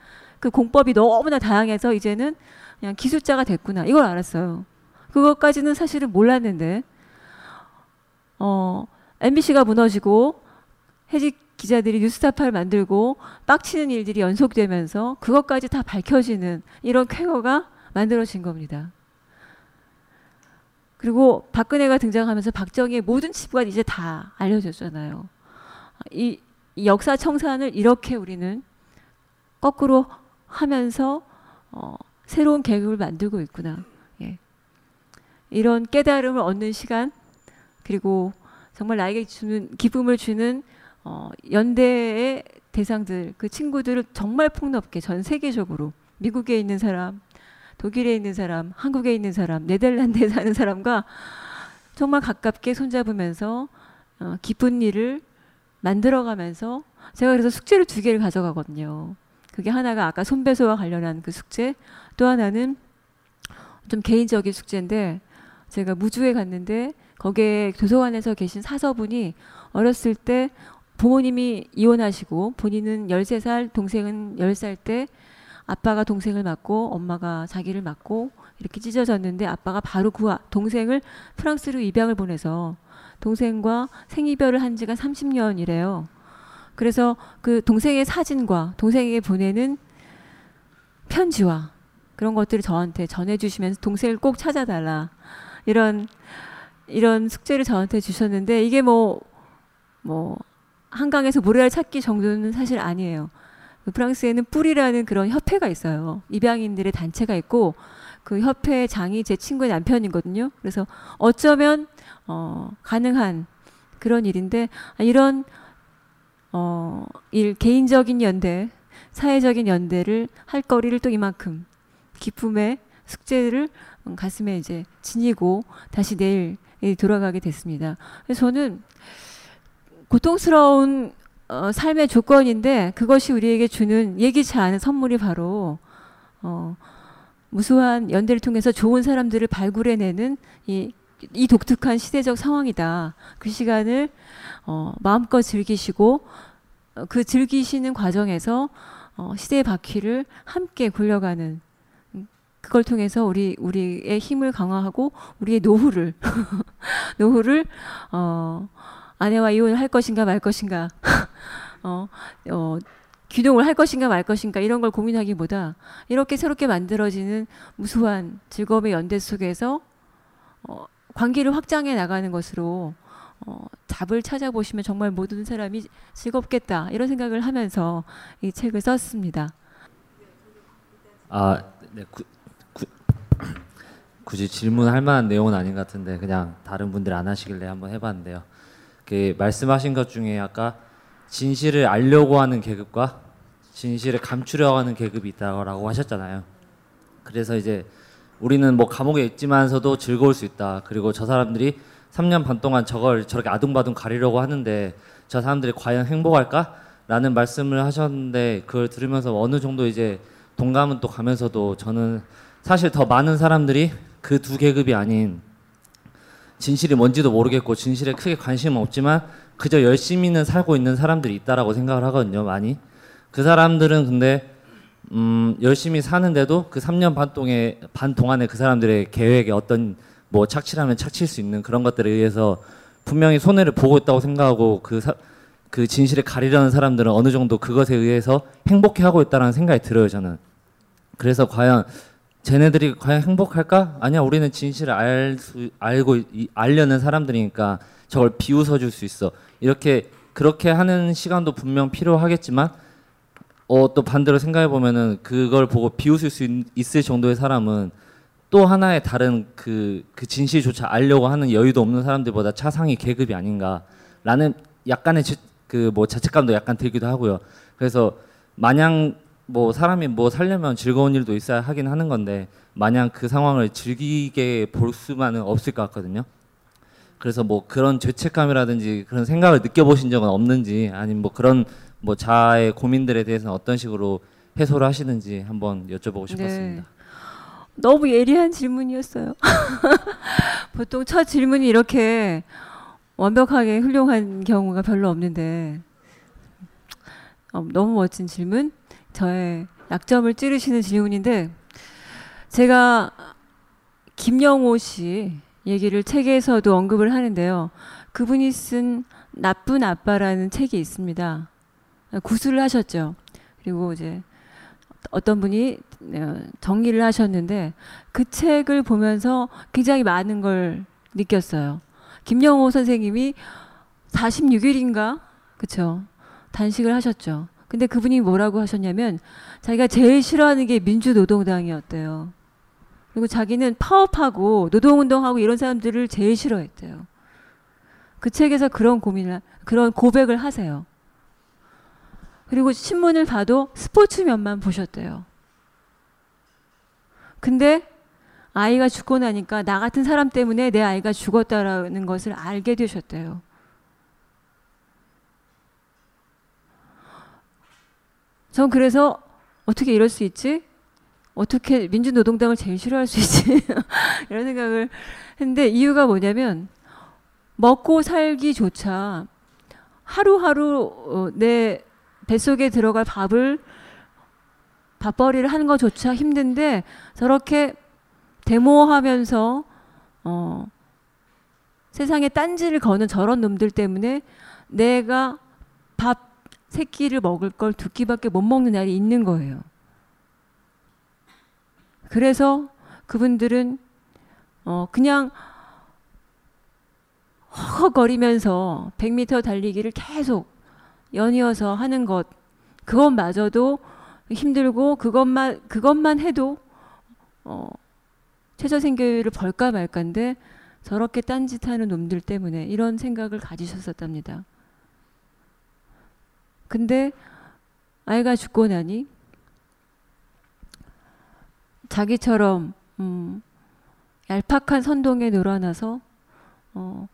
그 공법이 너무나 다양해서 이제는 그냥 기술자가 됐구나. 이걸 알았어요. 그것까지는 사실은 몰랐는데, 어, MBC가 무너지고 해직 기자들이 뉴스타파를 만들고 빡치는 일들이 연속되면서 그것까지 다 밝혀지는 이런 쾌거가 만들어진 겁니다. 그리고 박근혜가 등장하면서 박정희의 모든 치부가 이제 다 알려졌잖아요. 이, 이 역사 청산을 이렇게 우리는 거꾸로 하면서 어, 새로운 계급을 만들고 있구나. 예. 이런 깨달음을 얻는 시간 그리고 정말 나에게 주는 기쁨을 주는 어, 연대의 대상들 그 친구들을 정말 폭넓게 전 세계적으로 미국에 있는 사람, 독일에 있는 사람, 한국에 있는 사람, 네덜란드에 사는 사람과 정말 가깝게 손잡으면서 어, 기쁜 일을 만들어가면서 제가 그래서 숙제를 두 개를 가져가거든요. 그게 하나가 아까 손배소와 관련한 그 숙제, 또 하나는 좀 개인적인 숙제인데 제가 무주에 갔는데 거기에 도서관에서 계신 사서분이 어렸을 때 부모님이 이혼하시고 본인은 13살, 동생은 10살 때 아빠가 동생을 맞고 엄마가 자기를 맞고 이렇게 찢어졌는데 아빠가 바로 그 동생을 프랑스로 입양을 보내서 동생과 생이별을 한 지가 30년이래요. 그래서 그 동생의 사진과 동생에게 보내는 편지와 그런 것들을 저한테 전해주시면서 동생을 꼭 찾아달라. 이런 이런 숙제를 저한테 주셨는데 이게 뭐 뭐 한강에서 모래알 찾기 정도는 사실 아니에요. 그 프랑스에는 뿔이라는 그런 협회가 있어요. 입양인들의 단체가 있고 그 협회 장이 제 친구의 남편이거든요. 그래서 어쩌면 어, 가능한 그런 일인데 이런 어, 일 개인적인 연대, 사회적인 연대를 할 거리를 또 이만큼 기쁨의 숙제를 가슴에 이제 지니고 다시 내일 돌아가게 됐습니다. 저는 고통스러운 어, 삶의 조건인데 그것이 우리에게 주는 예기치 않은 선물이 바로 어, 무수한 연대를 통해서 좋은 사람들을 발굴해내는 이, 이 독특한 시대적 상황이다. 그 시간을 어, 마음껏 즐기시고 어, 그 즐기시는 과정에서 어, 시대의 바퀴를 함께 굴려가는 음, 그걸 통해서 우리 우리의 힘을 강화하고 우리의 노후를 노후를 어, 아내와 이혼을 할 것인가 말 것인가 어, 어, 귀동을 할 것인가 말 것인가 이런 걸 고민하기보다 이렇게 새롭게 만들어지는 무수한 즐거움의 연대 속에서 어, 관계를 확장해 나가는 것으로 어, 답을 찾아보시면 정말 모든 사람이 즐겁겠다 이런 생각을 하면서 이 책을 썼습니다. 아, 네, 구, 구, 굳이 질문할 만한 내용은 아닌 것 같은데 그냥 다른 분들 안 하시길래 한번 해봤는데요. 그 말씀하신 것 중에 아까 진실을 알려고 하는 계급과 진실을 감추려고 하는 계급이 있다고 하셨잖아요. 그래서 이제 우리는 뭐 감옥에 있지만서도 즐거울 수 있다. 그리고 저 사람들이 3년 반 동안 저걸 저렇게 아둥바둥 가리려고 하는데 저 사람들이 과연 행복할까? 라는 말씀을 하셨는데 그걸 들으면서 어느 정도 이제 동감은 또 가면서도 저는 사실 더 많은 사람들이 그 두 계급이 아닌 진실이 뭔지도 모르겠고 진실에 크게 관심은 없지만 그저 열심히는 살고 있는 사람들이 있다라고 생각을 하거든요 많이. 그 사람들은 근데 음 열심히 사는데도 그 3년 반 동에 반 동안에 그 사람들의 계획에 어떤 뭐 착취라면 착취일 수 있는 그런 것들에 의해서 분명히 손해를 보고 있다고 생각하고 그, 사, 그 진실을 가리려는 사람들은 어느 정도 그것에 의해서 행복해하고 있다는 생각이 들어요 저는. 그래서 과연 쟤네들이 과연 행복할까? 아니야 우리는 진실을 알 수, 알고 이, 알려는 사람들이니까 저걸 비웃어 줄 수 있어 이렇게 그렇게 하는 시간도 분명 필요하겠지만 어, 또 반대로 생각해 보면은 그걸 보고 비웃을 수 있, 을 정도의 사람은 또 하나의 다른 그, 그 진실조차 알려고 하는 여유도 없는 사람들보다 차상위 계급이 아닌가라는 약간의 그 뭐 자책감도 약간 들기도 하고요. 그래서 마냥 뭐 사람이 뭐 살려면 즐거운 일도 있어야 하긴 하는 건데 마냥 그 상황을 즐기게 볼 수만은 없을 것 같거든요. 그래서 뭐 그런 죄책감이라든지 그런 생각을 느껴보신 적은 없는지 아니면 뭐 그런 뭐 자아의 고민들에 대해서는 어떤 식으로 해소를 하시는지 한번 여쭤보고 싶었습니다. 네. 너무 예리한 질문이었어요. 보통 첫 질문이 이렇게 완벽하게 훌륭한 경우가 별로 없는데 어, 너무 멋진 질문. 저의 약점을 찌르시는 질문인데 제가 김영호 씨 얘기를 책에서도 언급을 하는데요. 그분이 쓴 나쁜 아빠라는 책이 있습니다. 구술을 하셨죠. 그리고 이제 어떤 분이 어, 정리를 하셨는데 그 책을 보면서 굉장히 많은 걸 느꼈어요. 김영호 선생님이 46일인가? 그쵸. 단식을 하셨죠. 근데 그분이 뭐라고 하셨냐면 자기가 제일 싫어하는 게 민주노동당이었대요. 그리고 자기는 파업하고 노동운동하고 이런 사람들을 제일 싫어했대요. 그 책에서 그런 고민을, 그런 고백을 하세요. 그리고 신문을 봐도 스포츠 면만 보셨대요. 근데 아이가 죽고 나니까 나 같은 사람 때문에 내 아이가 죽었다라는 것을 알게 되셨대요. 전 그래서 어떻게 이럴 수 있지? 어떻게 민주노동당을 제일 싫어할 수 있지? 이런 생각을 했는데 이유가 뭐냐면 먹고 살기조차 하루하루 어, 내 뱃속에 들어갈 밥을 밥벌이를 하는 것조차 힘든데 저렇게 데모하면서 어, 세상에 딴지를 거는 저런 놈들 때문에 내가 밥 세 끼를 먹을 걸 두 끼밖에 못 먹는 날이 있는 거예요. 그래서 그분들은 어, 그냥 허거리면서 100m 달리기를 계속 연이어서 하는 것 그것마저도 힘들고 그것만 그것만 해도 어, 최저생계율을 벌까 말까인데 저렇게 딴짓하는 놈들 때문에 이런 생각을 가지셨었답니다. 근데 아이가 죽고 나니 자기처럼 음, 얄팍한 선동에 놀아나서 어,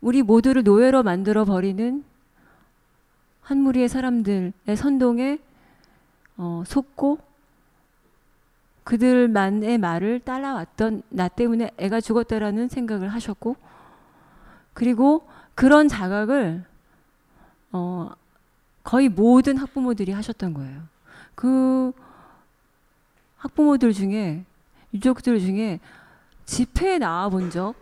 우리 모두를 노예로 만들어 버리는 한 무리의 사람들의 선동에 어, 속고 그들만의 말을 따라왔던 나 때문에 애가 죽었다라는 생각을 하셨고 그리고 그런 자각을 어 거의 모든 학부모들이 하셨던 거예요. 그 학부모들 중에 유족들 중에 집회에 나와 본 적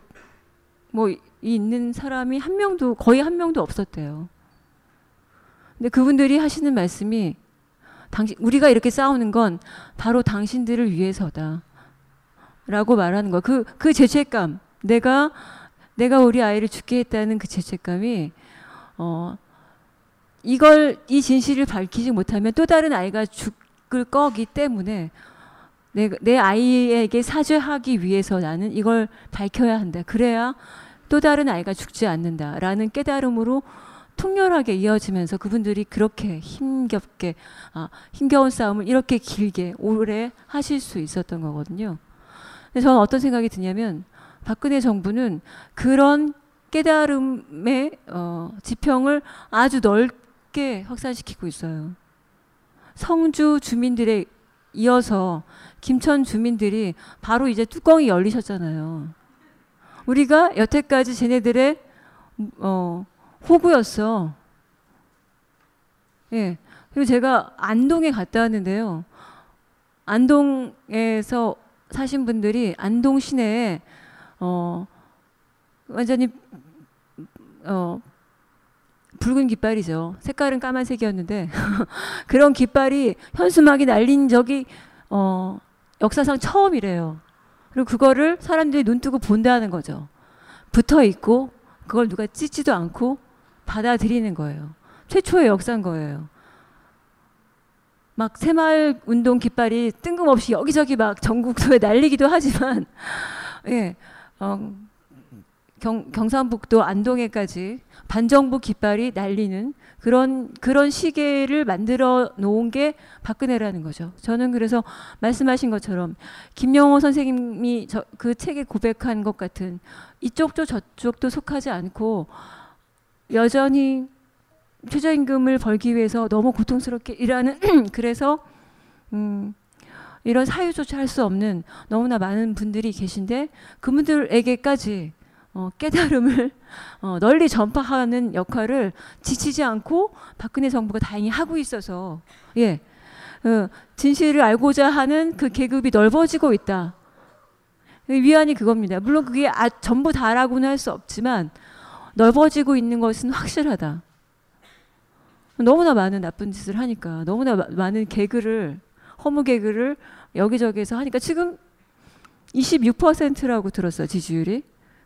뭐 있는 사람이 한 명도 거의 한 명도 없었대요. 근데 그분들이 하시는 말씀이 당신 우리가 이렇게 싸우는 건 바로 당신들을 위해서다. 라고 말하는 거. 그, 그 죄책감. 내가, 내가 우리 아이를 죽게 했다는 그 죄책감이, 어, 이걸, 이 진실을 밝히지 못하면 또 다른 아이가 죽을 거기 때문에 내, 내 아이에게 사죄하기 위해서 나는 이걸 밝혀야 한다. 그래야 또 다른 아이가 죽지 않는다. 라는 깨달음으로 통렬하게 이어지면서 그분들이 그렇게 힘겹게 아, 힘겨운 싸움을 이렇게 길게 오래 하실 수 있었던 거거든요. 근데 저는 어떤 생각이 드냐면 박근혜 정부는 그런 깨달음의 어, 지평을 아주 넓 게 확산시키고 있어요. 성주 주민들에 이어서 김천 주민들이 바로 이제 뚜껑이 열리셨잖아요. 우리가 여태까지 쟤네들의 어, 호구였어. 예. 그리고 제가 안동에 갔다 왔는데요. 안동에서 사신 분들이 안동 시내에 어 완전히 어 붉은 깃발이죠. 색깔은 까만색이었는데 그런 깃발이 현수막이 날린 적이 어 역사상 처음이래요. 그리고 그거를 사람들이 눈 뜨고 본다는 거죠. 붙어 있고 그걸 누가 찢지도 않고 받아들이는 거예요. 최초의 역사인 거예요. 막 새마을 운동 깃발이 뜬금없이 여기저기 막 전국도에 날리기도 하지만 예, 어, 경, 경상북도 안동에까지 반정부 깃발이 날리는 그런 그런 시계를 만들어 놓은 게 박근혜라는 거죠. 저는 그래서 말씀하신 것처럼 김영호 선생님이 저, 그 책에 고백한 것 같은 이쪽도 저쪽도 속하지 않고 여전히 최저임금을 벌기 위해서 너무 고통스럽게 일하는 그래서 음, 이런 사유조차 할 수 없는 너무나 많은 분들이 계신데 그분들에게까지 어, 깨달음을 어, 널리 전파하는 역할을 지치지 않고 박근혜 정부가 다행히 하고 있어서 예 어, 진실을 알고자 하는 그 계급이 넓어지고 있다. 위안이 그겁니다. 물론 그게 아, 전부 다라고는 할 수 없지만 넓어지고 있는 것은 확실하다. 너무나 많은 나쁜 짓을 하니까 너무나 마, 많은 개그를 허무 개그를 여기저기서 하니까 지금 26%라고 들었어요 지지율이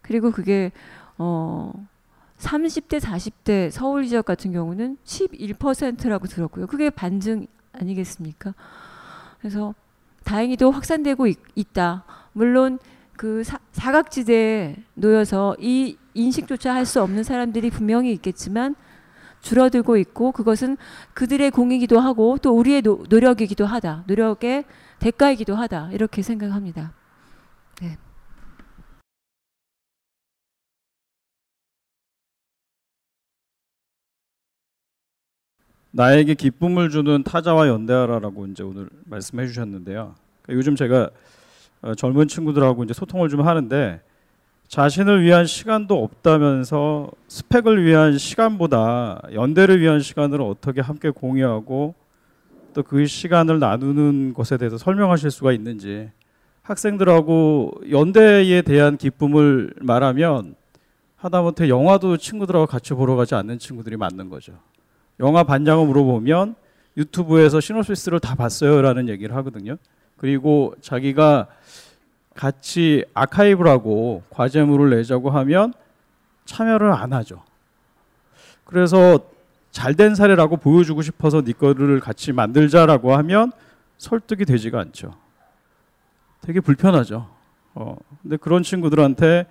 그리고 그게 어 30대 40대 서울 지역 같은 경우는 11%라고 들었고요 그게 반증 아니겠습니까 그래서 다행히도 확산되고 있, 있다 물론 그 사, 사각지대에 놓여서 이 인식조차 할 수 없는 사람들이 분명히 있겠지만 줄어들고 있고 그것은 그들의 공이기도 하고 또 우리의 노, 노력이기도 하다. 노력의 대가이기도 하다. 이렇게 생각합니다. 네. 나에게 기쁨을 주는 타자와 연대하라라고 이제 오늘 말씀해 주셨는데요. 그러니까 요즘 제가 어, 젊은 친구들하고 이제 소통을 좀 하는데 자신을 위한 시간도 없다면서 스펙을 위한 시간보다 연대를 위한 시간을 어떻게 함께 공유하고 또 그 시간을 나누는 것에 대해서 설명하실 수가 있는지 학생들하고 연대에 대한 기쁨을 말하면 하다못해 영화도 친구들하고 같이 보러 가지 않는 친구들이 많는 거죠. 영화 반장을 물어보면 유튜브에서 시노시스를 다 봤어요라는 얘기를 하거든요. 그리고 자기가 같이 아카이브라고 과제물을 내자고 하면 참여를 안 하죠. 그래서 잘된 사례라고 보여주고 싶어서 네 거를 같이 만들자라고 하면 설득이 되지가 않죠. 되게 불편하죠. 어, 근데 그런 친구들한테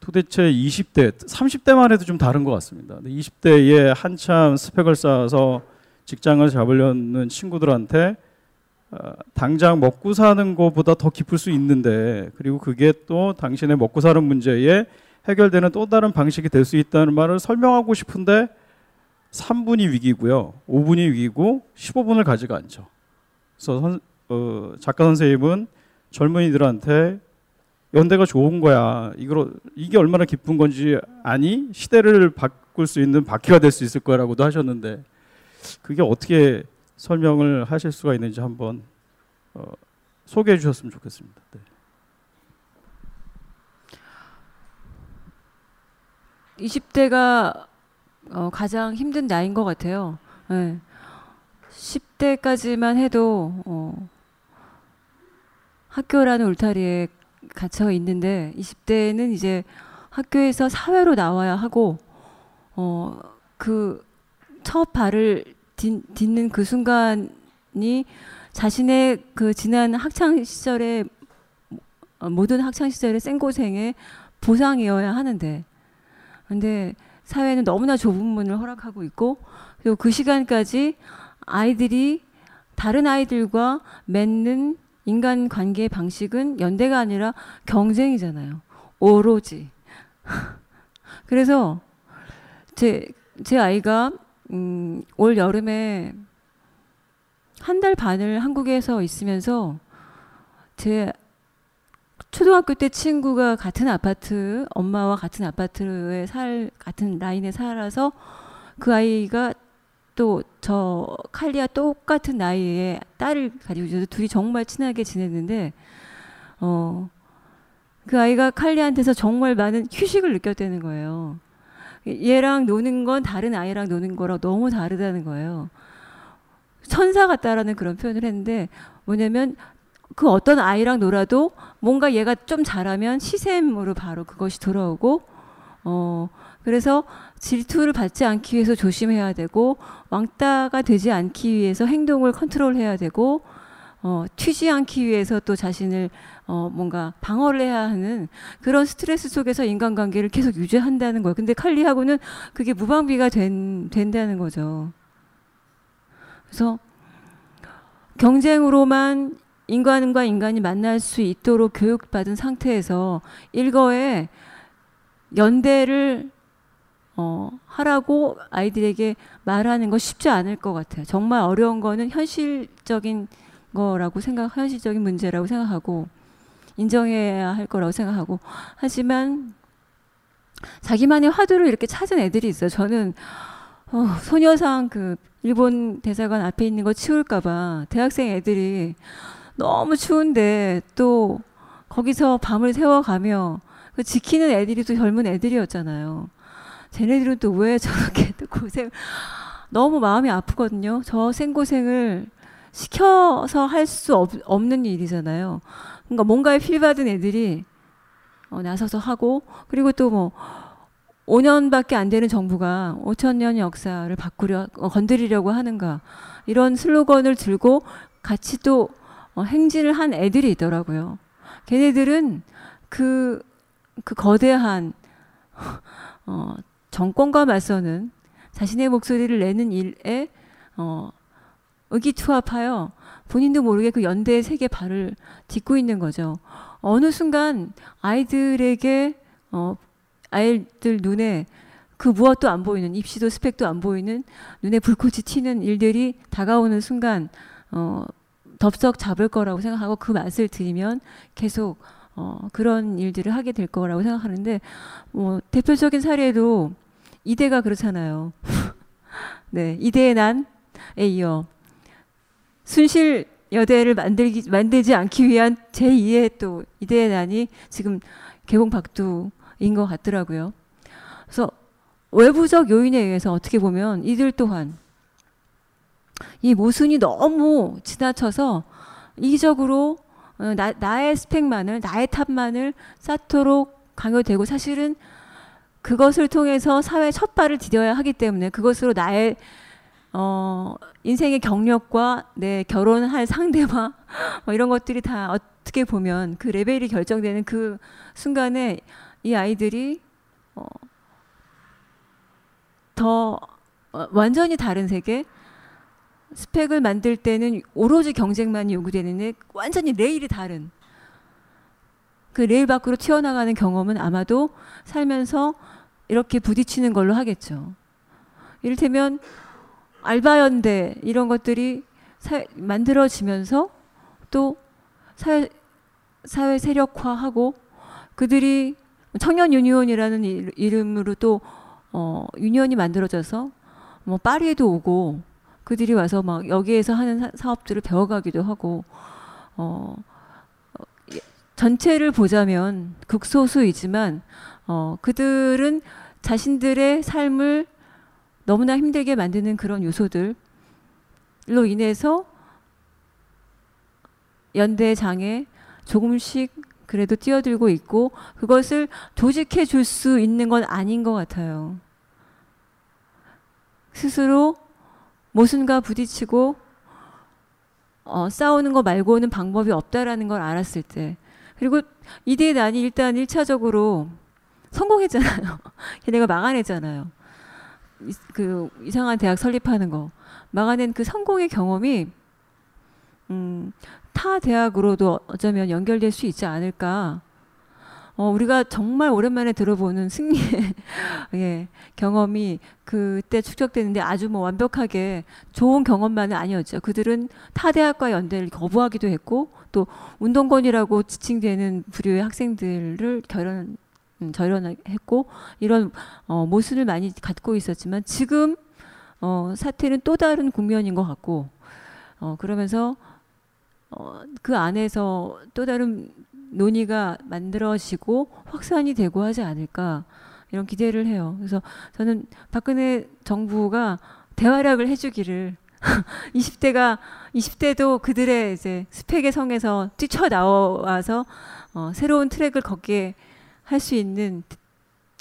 도대체 20대, 30대만 해도 좀 다른 것 같습니다. 20대에 한참 스펙을 쌓아서 직장을 잡으려는 친구들한테 어, 당장 먹고 사는 것보다 더 깊을 수 있는데 그리고 그게 또 당신의 먹고 사는 문제에 해결되는 또 다른 방식이 될 수 있다는 말을 설명하고 싶은데 3분이 위기고요. 5분이 위기고 15분을 가지가 않죠. 그래서 선, 어, 작가 선생님은 젊은이들한테 연대가 좋은 거야. 이걸 이게 얼마나 기쁜 건지 아니 시대를 바꿀 수 있는 바퀴가 될 수 있을 거라고도 하셨는데 그게 어떻게 설명을 하실 수가 있는지 한번 어, 소개해 주셨으면 좋겠습니다. 네. 20대가 어, 가장 힘든 나이인 것 같아요. 네. 10대까지만 해도 어, 학교라는 울타리에 갇혀 있는데 20대는 이제 학교에서 사회로 나와야 하고 어, 그 첫 발을 딛, 딛는 그 순간이 자신의 그 지난 학창 시절의 어, 모든 학창 시절의 생고생의 보상이어야 하는데 근데 사회는 너무나 좁은 문을 허락하고 있고 그리고 그 시간까지 아이들이 다른 아이들과 맺는 인간 관계 방식은 연대가 아니라 경쟁이잖아요. 오로지. 그래서 제, 제 아이가 음, 올 여름에 한 달 반을 한국에서 있으면서 제 초등학교 때 친구가 같은 아파트, 엄마와 같은 아파트에 살, 같은 라인에 살아서 그 아이가 또 저 칼리와 똑같은 나이에 딸을 가지고 있어서 둘이 정말 친하게 지냈는데, 어, 그 아이가 칼리한테서 정말 많은 휴식을 느꼈다는 거예요. 얘랑 노는 건 다른 아이랑 노는 거랑 너무 다르다는 거예요. 천사 같다라는 그런 표현을 했는데 뭐냐면 그 어떤 아이랑 놀아도 뭔가 얘가 좀 잘하면 시샘으로 바로 그것이 돌아오고 어 그래서 질투를 받지 않기 위해서 조심해야 되고 왕따가 되지 않기 위해서 행동을 컨트롤해야 되고 어 튀지 않기 위해서 또 자신을 어 뭔가 방어를 해야 하는 그런 스트레스 속에서 인간관계를 계속 유지한다는 거예요. 근데 칼리하고는 그게 무방비가 된, 된다는 거죠. 그래서 경쟁으로만 인간과 인간이 만날 수 있도록 교육받은 상태에서 일거에 연대를 어, 하라고 아이들에게 말하는 거 쉽지 않을 것 같아요. 정말 어려운 거는 현실적인 거라고 생각, 현실적인 문제라고 생각하고 인정해야 할 거라고 생각하고 하지만 자기만의 화두를 이렇게 찾은 애들이 있어요. 저는 어, 소녀상 그 일본 대사관 앞에 있는 거 치울까봐 대학생 애들이 너무 추운데 또 거기서 밤을 새워가며 그 지키는 애들이 또 젊은 애들이었잖아요. 쟤네들은 또 왜 저렇게 또 고생 너무 마음이 아프거든요. 저 생고생을 시켜서 할 수 없는 일이잖아요. 그러니까 뭔가에 필받은 애들이 어, 나서서 하고 그리고 또 뭐 5년밖에 안 되는 정부가 5천 년 역사를 바꾸려 어, 건드리려고 하는가 이런 슬로건을 들고 같이 또 어, 행진을 한 애들이 있더라고요. 걔네들은 그, 그 거대한 어, 정권과 맞서는 자신의 목소리를 내는 일에 어, 의기투합하여 본인도 모르게 그 연대의 세계 발을 딛고 있는 거죠. 어느 순간 아이들에게 어, 아이들 눈에 그 무엇도 안 보이는 입시도 스펙도 안 보이는 눈에 불꽃이 튀는 일들이 다가오는 순간 어, 덥석 잡을 거라고 생각하고 그 맛을 들이면 계속 어, 그런 일들을 하게 될 거라고 생각하는데 뭐 대표적인 사례도 이대가 그렇잖아요. 네, 이대의 난에 이어 순실 여대를 만들기 만들지 않기 위한 제2의 또 이대의 난이 지금 개봉 박두인 것 같더라고요. 그래서 외부적 요인에 의해서 어떻게 보면 이들 또한 이 모순이 너무 지나쳐서 이기적으로 어, 나, 나의 스펙만을 나의 탑만을 쌓도록 강요되고 사실은 그것을 통해서 사회 첫 발을 디뎌야 하기 때문에 그것으로 나의 어, 인생의 경력과 내 결혼할 상대와 뭐 이런 것들이 다 어떻게 보면 그 레벨이 결정되는 그 순간에 이 아이들이 어, 더 어, 완전히 다른 세계 스펙을 만들 때는 오로지 경쟁만이 요구되는데 완전히 레일이 다른 그 레일 밖으로 튀어나가는 경험은 아마도 살면서 이렇게 부딪히는 걸로 하겠죠. 이를테면 알바연대 이런 것들이 사, 만들어지면서 또 사회 사회 세력화하고 그들이 청년 유니온이라는 일- 이름으로 또 어, 유니온이 만들어져서 뭐 파리에도 오고 그들이 와서 막 여기에서 하는 사, 사업들을 배워가기도 하고 어, 전체를 보자면 극소수이지만 어, 그들은 자신들의 삶을 너무나 힘들게 만드는 그런 요소들로 인해서 연대장에 조금씩 그래도 뛰어들고 있고 그것을 조직해 줄 수 있는 건 아닌 것 같아요. 스스로 모순과 부딪히고 어, 싸우는 거 말고는 방법이 없다라는 걸 알았을 때 그리고 이대 난이 일단 일차적으로 성공했잖아요. 걔네가 막아냈잖아요. 이, 그 이상한 대학 설립하는 거 막아낸 그 성공의 경험이 음, 타 대학으로도 어쩌면 연결될 수 있지 않을까. 어, 우리가 정말 오랜만에 들어보는 승리의 예, 경험이 그때 축적되는데 아주 뭐 완벽하게 좋은 경험만은 아니었죠. 그들은 타 대학과 연대를 거부하기도 했고 또 운동권이라고 지칭되는 부류의 학생들을 결연 음, 절연했고 이런 어, 모순을 많이 갖고 있었지만 지금 어, 사태는 또 다른 국면인 것 같고 어, 그러면서 어, 그 안에서 또 다른 논의가 만들어지고 확산이 되고 하지 않을까 이런 기대를 해요. 그래서 저는 박근혜 정부가 대활약을 해주기를 20대가 20대도 그들의 이제 스펙의 성에서 뛰쳐 나와서 어, 새로운 트랙을 걷게 할 수 있는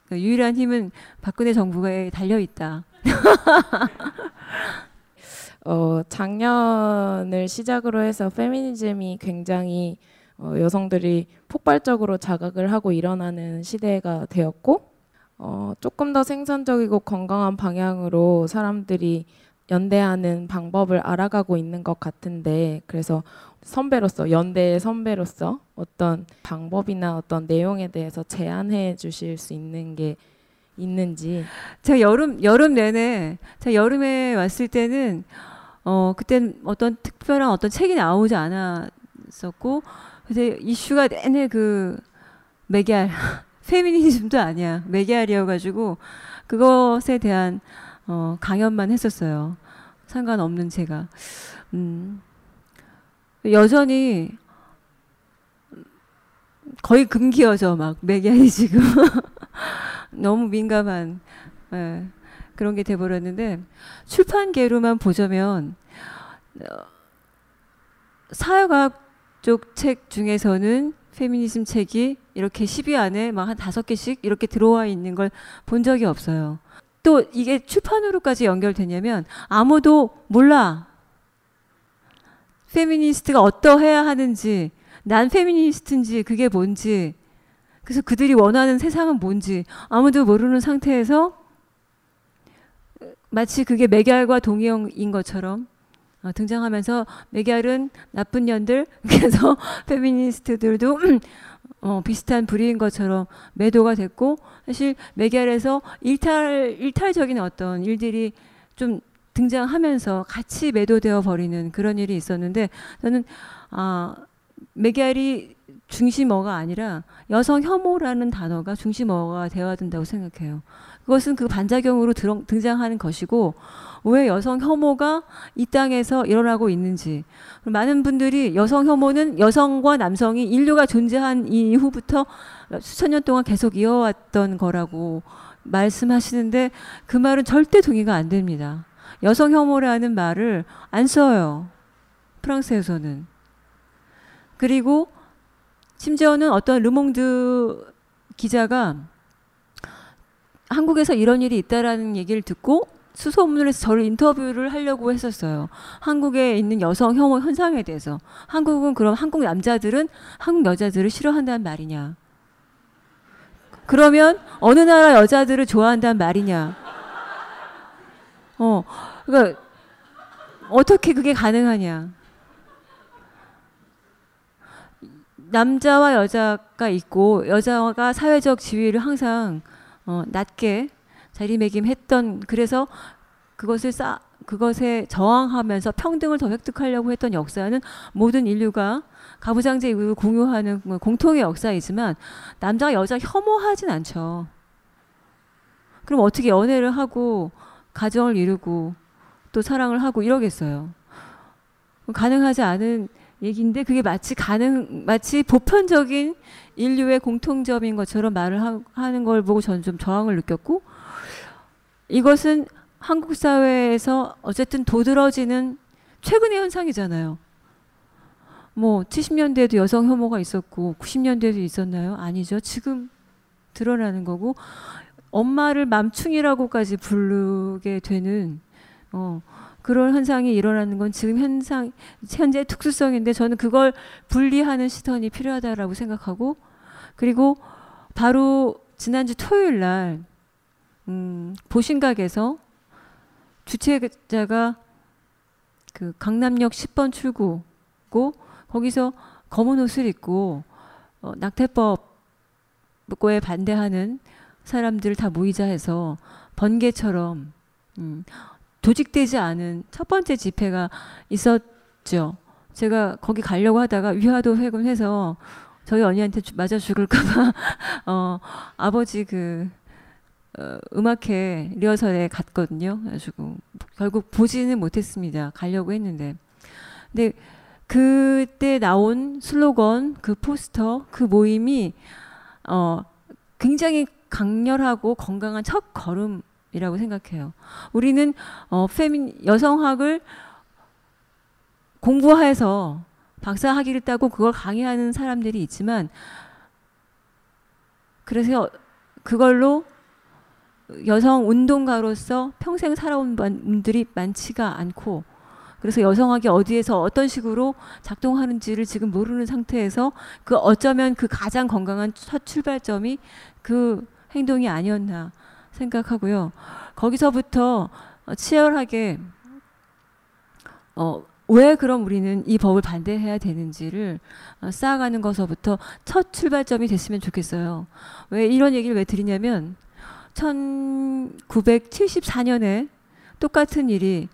그 유일한 힘은 박근혜 정부에 달려 있다. 어, 작년을 시작으로 해서 페미니즘이 굉장히 어, 여성들이 폭발적으로 자각을 하고 일어나는 시대가 되었고 어, 조금 더 생산적이고 건강한 방향으로 사람들이 연대하는 방법을 알아가고 있는 것 같은데 그래서 선배로서 연대의 선배로서 어떤 방법이나 어떤 내용에 대해서 제안해 주실 수 있는 게 있는지. 제가 여름 여름 내내 제가 여름에 왔을 때는 어 그땐 어떤 특별한 어떤 책이 나오지 않았었고 근데 이슈가 내내 그 메기알 페미니즘도 아니야. 메기알이어 가지고 그것에 대한 어 강연만 했었어요. 상관없는 제가. 음 여전히 거의 금기어져 막 메기알이 지금. 너무 민감한 예, 그런 게 돼버렸는데 출판계로만 보자면 어, 사회과학 쪽 책 중에서는 페미니즘 책이 이렇게 10위 안에 막 한 다섯 개씩 이렇게 들어와 있는 걸 본 적이 없어요. 또 이게 출판으로까지 연결되냐면 아무도 몰라. 페미니스트가 어떠해야 하는지, 난 페미니스트인지 그게 뭔지, 그래서 그들이 원하는 세상은 뭔지 아무도 모르는 상태에서 마치 그게 메갈과 동의어인 것처럼 어, 등장하면서 메갈은 나쁜 년들 그래서 페미니스트들도 어, 비슷한 부류인 것처럼 매도가 됐고 사실 메갈에서 일탈 일탈적인 어떤 일들이 좀 등장하면서 같이 매도되어 버리는 그런 일이 있었는데 저는 아 메갈이 중심어가 아니라 여성 혐오라는 단어가 중심어가 되어야 된다고 생각해요. 그것은 그 반작용으로 등장하는 것이고 왜 여성 혐오가 이 땅에서 일어나고 있는지 많은 분들이 여성 혐오는 여성과 남성이 인류가 존재한 이후부터 수천 년 동안 계속 이어왔던 거라고 말씀하시는데 그 말은 절대 동의가 안 됩니다. 여성 혐오라는 말을 안 써요. 프랑스에서는. 그리고 심지어는 어떤 르몽드 기자가 한국에서 이런 일이 있다라는 얘기를 듣고 수소문을 해서 저를 인터뷰를 하려고 했었어요. 한국에 있는 여성 혐오 현상에 대해서. 한국은 그럼 한국 남자들은 한국 여자들을 싫어한다는 말이냐? 그러면 어느 나라 여자들을 좋아한다는 말이냐? 어, 그러니까 어떻게 그게 가능하냐? 남자와 여자가 있고 여자가 사회적 지위를 항상 어, 낮게 자리매김했던 그래서 그것을 쌓 그것에 저항하면서 평등을 더 획득하려고 했던 역사는 모든 인류가 가부장제 이후를 공유하는 공통의 역사이지만 남자 여자 혐오하진 않죠. 그럼 어떻게 연애를 하고 가정을 이루고 또 사랑을 하고 이러겠어요. 가능하지 않은 얘기인데 그게 마치 가능 마치 보편적인 인류의 공통점인 것처럼 말을 하, 는걸 보고 저는 좀 저항을 느꼈고 이것은 한국 사회에서 어쨌든 도드러지는 최근의 현상이잖아요. 뭐 70년대에도 여성 혐오가 있었고 90년대에도 있었나요? 아니죠. 지금 드러나는 거고 엄마를 맘충이라고까지 부르게 되는 어, 그런 현상이 일어나는 건 지금 현상 현재 특수성인데 저는 그걸 분리하는 시선이 필요하다라고 생각하고 그리고 바로 지난주 토요일 날 음, 보신각에서 주최자가 그 강남역 10번 출구고 거기서 검은 옷을 입고 어, 낙태법에 반대하는 사람들 다 모이자 해서 번개처럼 음, 조직되지 않은 첫 번째 집회가 있었죠. 제가 거기 가려고 하다가 위화도 회군해서 저희 언니한테 맞아 죽을까봐 어, 아버지 그 어, 음악회 리허설에 갔거든요. 그래가지고 결국 보지는 못했습니다. 가려고 했는데. 근데 그때 나온 슬로건, 그 포스터, 그 모임이 어, 굉장히 강렬하고 건강한 첫 걸음이라고 생각해요. 우리는 어, 페민 여성학을 공부해서 박사 학위를 따고 그걸 강의하는 사람들이 있지만 그래서 그걸로 여성 운동가로서 평생 살아온 분들이 많지가 않고 그래서 여성학이 어디에서 어떤 식으로 작동하는지를 지금 모르는 상태에서 그 어쩌면 그 가장 건강한 첫 출발점이 그 행동이 아니었나 생각하고요. 거기서부터 치열하게 어, 왜 그럼 우리는 이 법을 반대해야 되는지를 어, 쌓아가는 것서부터 첫 출발점이 됐으면 좋겠어요. 왜 이런 얘기를 왜 드리냐면 1974년에 똑같은 일이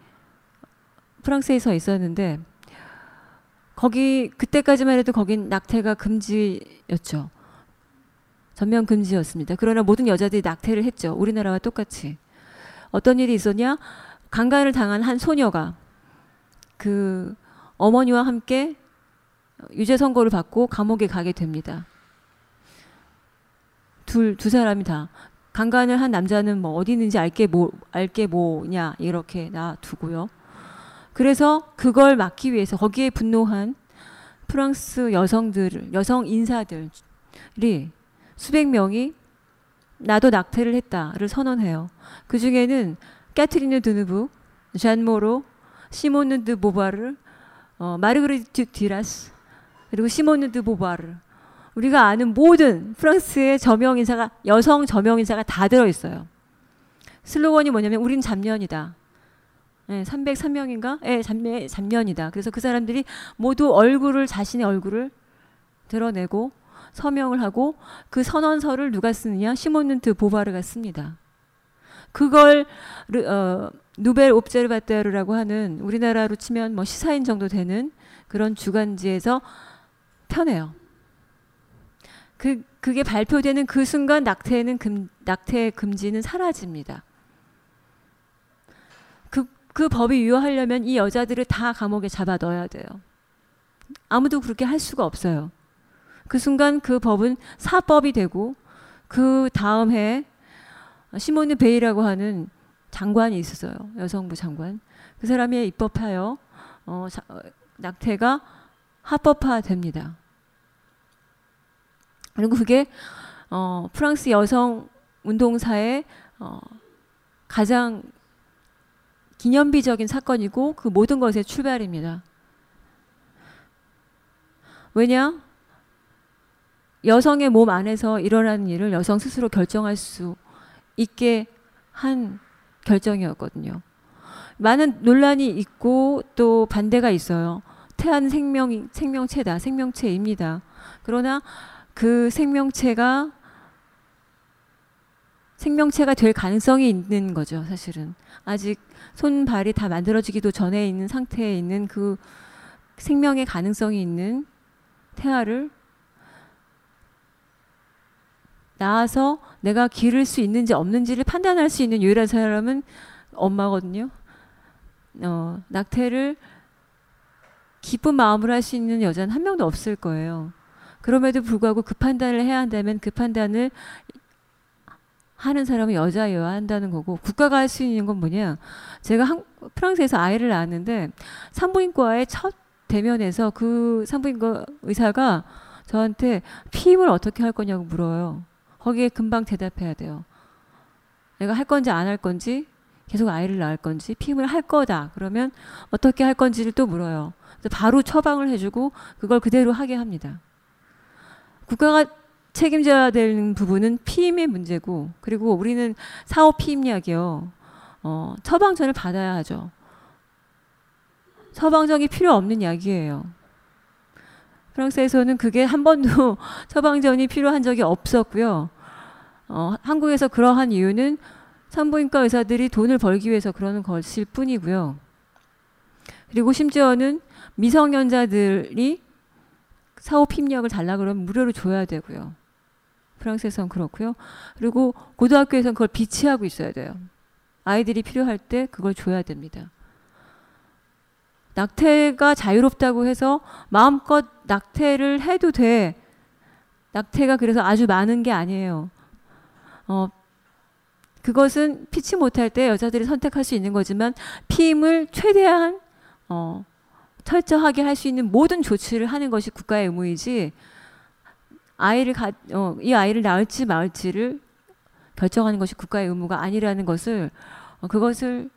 프랑스에서 있었는데 거기 그때까지만 해도 거긴 낙태가 금지였죠. 전면 금지였습니다. 그러나 모든 여자들이 낙태를 했죠. 우리나라와 똑같이. 어떤 일이 있었냐? 강간을 당한 한 소녀가 그 어머니와 함께 유죄 선고를 받고 감옥에 가게 됩니다. 둘, 두 사람이 다. 강간을 한 남자는 뭐 어디 있는지 알게 뭐, 알게 뭐냐, 이렇게 놔두고요. 그래서 그걸 막기 위해서 거기에 분노한 프랑스 여성들, 여성 인사들이 수백 명이 나도 낙태를 했다를 선언해요. 그 중에는 까트리느 드누브, 잔 모로, 시모느 드 보부아르, 어, 마르그리트 뒤라스, 그리고 시모느 드 보부아르. 우리가 아는 모든 프랑스의 저명 인사가 여성 저명 인사가 다 들어 있어요. 슬로건이 뭐냐면 우린 잡년이다. 네, 303명인가? 예, 네, 잡년이다. 그래서 그 사람들이 모두 얼굴을 자신의 얼굴을 드러내고 서명을 하고 그 선언서를 누가 쓰느냐? 시몬는트 보바르가 씁니다. 그걸 어, 누벨 옵제르바테르라고 하는 우리나라로 치면 뭐 시사인 정도 되는 그런 주간지에서 펴내요. 그 그게 발표되는 그 순간 낙태는 금, 낙태 금지는 사라집니다. 그, 그 법이 유효하려면 이 여자들을 다 감옥에 잡아 넣어야 돼요. 아무도 그렇게 할 수가 없어요. 그 순간 그 법은 사법이 되고 그 다음 해 시모네 베이라고 하는 장관이 있었어요. 여성부 장관. 그 사람이 입법하여 어, 자, 어, 낙태가 합법화됩니다. 그리고 그게 어, 프랑스 여성 운동사의 어, 가장 기념비적인 사건이고 그 모든 것의 출발입니다. 왜냐? 여성의 몸 안에서 일어나는 일을 여성 스스로 결정할 수 있게 한 결정이었거든요. 많은 논란이 있고 또 반대가 있어요. 태안 생명 생명체다, 생명체입니다. 그러나 그 생명체가 생명체가 될 가능성이 있는 거죠, 사실은. 아직 손, 발이 다 만들어지기도 전에 있는 상태에 있는 그 생명의 가능성이 있는 태아를 낳아서 내가 기를 수 있는지 없는지를 판단할 수 있는 유일한 사람은 엄마거든요. 어, 낙태를 기쁜 마음으로 할 수 있는 여자는 한 명도 없을 거예요. 그럼에도 불구하고 그 판단을 해야 한다면 그 판단을 하는 사람은 여자여야 한다는 거고 국가가 할 수 있는 건 뭐냐? 제가 한, 프랑스에서 아이를 낳았는데 산부인과의 첫 대면에서 그 산부인과 의사가 저한테 피임을 어떻게 할 거냐고 물어요. 거기에 금방 대답해야 돼요. 내가 할 건지 안 할 건지 계속 아이를 낳을 건지 피임을 할 거다. 그러면 어떻게 할 건지를 또 물어요. 바로 처방을 해주고 그걸 그대로 하게 합니다. 국가가 책임져야 되는 부분은 피임의 문제고 그리고 우리는 사후 피임약이요. 어, 처방전을 받아야 하죠. 처방전이 필요 없는 약이에요. 프랑스에서는 그게 한 번도 처방전이 필요한 적이 없었고요. 어, 한국에서 그러한 이유는 산부인과 의사들이 돈을 벌기 위해서 그러는 것일 뿐이고요. 그리고 심지어는 미성년자들이 사후 핍약을 달라 그러면 무료로 줘야 되고요. 프랑스에선 그렇고요. 그리고 고등학교에선 그걸 비치하고 있어야 돼요. 아이들이 필요할 때 그걸 줘야 됩니다. 낙태가 자유롭다고 해서 마음껏 낙태를 해도 돼. 낙태가 그래서 아주 많은 게 아니에요. 어, 그것은 피치 못할 때 여자들이 선택할 수 있는 거지만 피임을 최대한 어, 철저하게 할 수 있는 모든 조치를 하는 것이 국가의 의무이지 아이를 가, 어, 이 아이를 낳을지 말지를 결정하는 것이 국가의 의무가 아니라는 것을 어, 그것을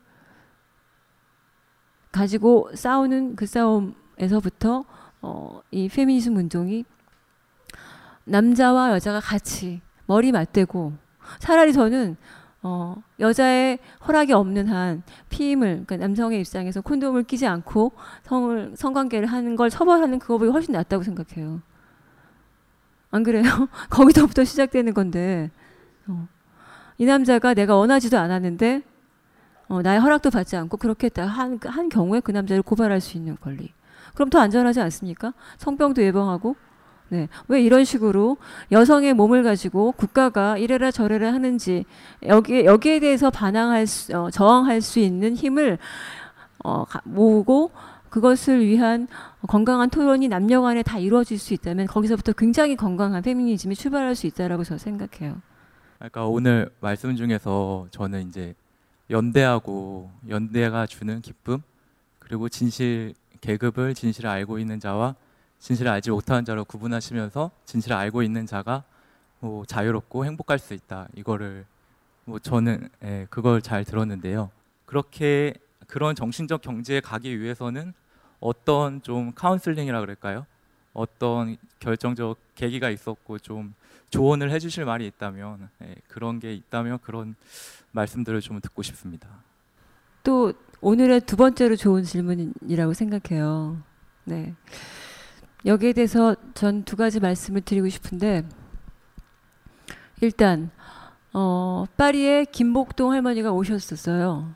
가지고 싸우는 그 싸움에서부터 어, 이 페미니즘 운동이 남자와 여자가 같이 머리 맞대고 차라리 저는 어, 여자의 허락이 없는 한 피임을 그러니까 남성의 입장에서 콘돔을 끼지 않고 성을 성관계를 하는 걸 처벌하는 그거보다 훨씬 낫다고 생각해요. 안 그래요? 거기서부터 시작되는 건데 어. 이 남자가 내가 원하지도 않았는데 어, 나의 허락도 받지 않고 그렇게 한, 한 경우에 그 남자를 고발할 수 있는 권리. 그럼 더 안전하지 않습니까? 성병도 예방하고. 네. 왜 이런 식으로 여성의 몸을 가지고 국가가 이래라 저래라 하는지 여기에, 여기에 대해서 반항할 수, 어, 저항할 수 있는 힘을 어, 모으고 그것을 위한 건강한 토론이 남녀 간에 다 이루어질 수 있다면 거기서부터 굉장히 건강한 페미니즘이 출발할 수 있다라고 저는 생각해요. 그러니까 오늘 말씀 중에서 저는 이제 연대하고 연대가 주는 기쁨 그리고 진실 계급을 진실을 알고 있는 자와 진실을 알지 못하는 자로 구분하시면서 진실을 알고 있는 자가 뭐 자유롭고 행복할 수 있다 이거를 뭐 저는 예, 그걸 잘 들었는데요. 그렇게 그런 정신적 경지에 가기 위해서는 어떤 좀 카운슬링이라 그럴까요? 어떤 결정적 계기가 있었고 좀 조언을 해주실 말이 있다면 예, 그런 게 있다면 그런 말씀들을 좀 듣고 싶습니다. 또 오늘의 두 번째로 좋은 질문이라고 생각해요. 네. 여기에 대해서 전 두 가지 말씀을 드리고 싶은데 일단 어, 파리에 김복동 할머니가 오셨었어요.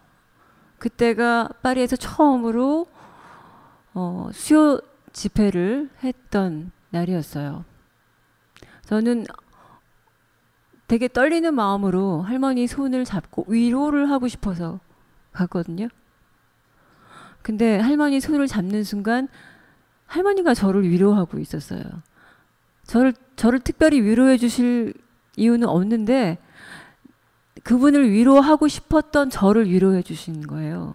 그때가 파리에서 처음으로 어, 수요 집회를 했던 날이었어요. 저는 되게 떨리는 마음으로 할머니 손을 잡고 위로를 하고 싶어서 갔거든요. 근데 할머니 손을 잡는 순간 할머니가 저를 위로하고 있었어요. 저를 저를 특별히 위로해 주실 이유는 없는데 그분을 위로하고 싶었던 저를 위로해 주신 거예요.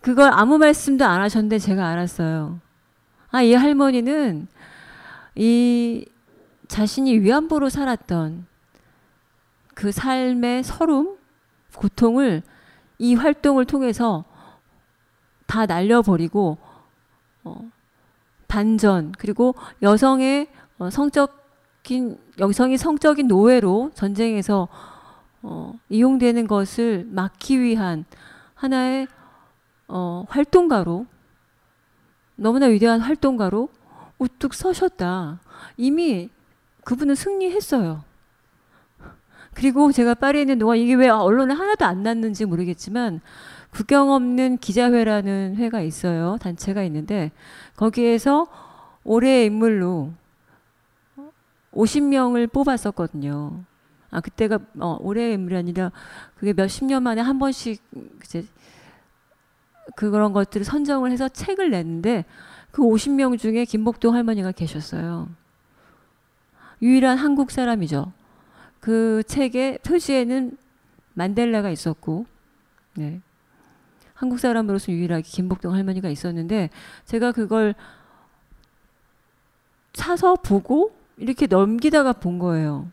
그걸 아무 말씀도 안 하셨는데 제가 알았어요. 아, 이 할머니는 이 자신이 위안부로 살았던 그 삶의 서름, 고통을 이 활동을 통해서 다 날려버리고 어, 반전 그리고 여성의 어, 성적인 여성이 성적인 노예로 전쟁에서 어, 이용되는 것을 막기 위한 하나의 어, 활동가로 너무나 위대한 활동가로 우뚝 서셨다. 이미 그분은 승리했어요. 그리고 제가 파리에 있는 동안 이게 왜 언론에 하나도 안 났는지 모르겠지만 국경 없는 기자회라는 회가 있어요. 단체가 있는데 거기에서 올해의 인물로 50명을 뽑았었거든요. 아 그때가 어, 올해의 인물이 아니라 그게 몇십 년 만에 한 번씩 이제 그런 것들을 선정을 해서 책을 냈는데 그 50명 중에 김복동 할머니가 계셨어요. 유일한 한국 사람이죠. 그 책의 표지에는 만델라가 있었고, 네. 한국 사람으로서 유일하게 김복동 할머니가 있었는데 제가 그걸 사서 보고 이렇게 넘기다가 본 거예요.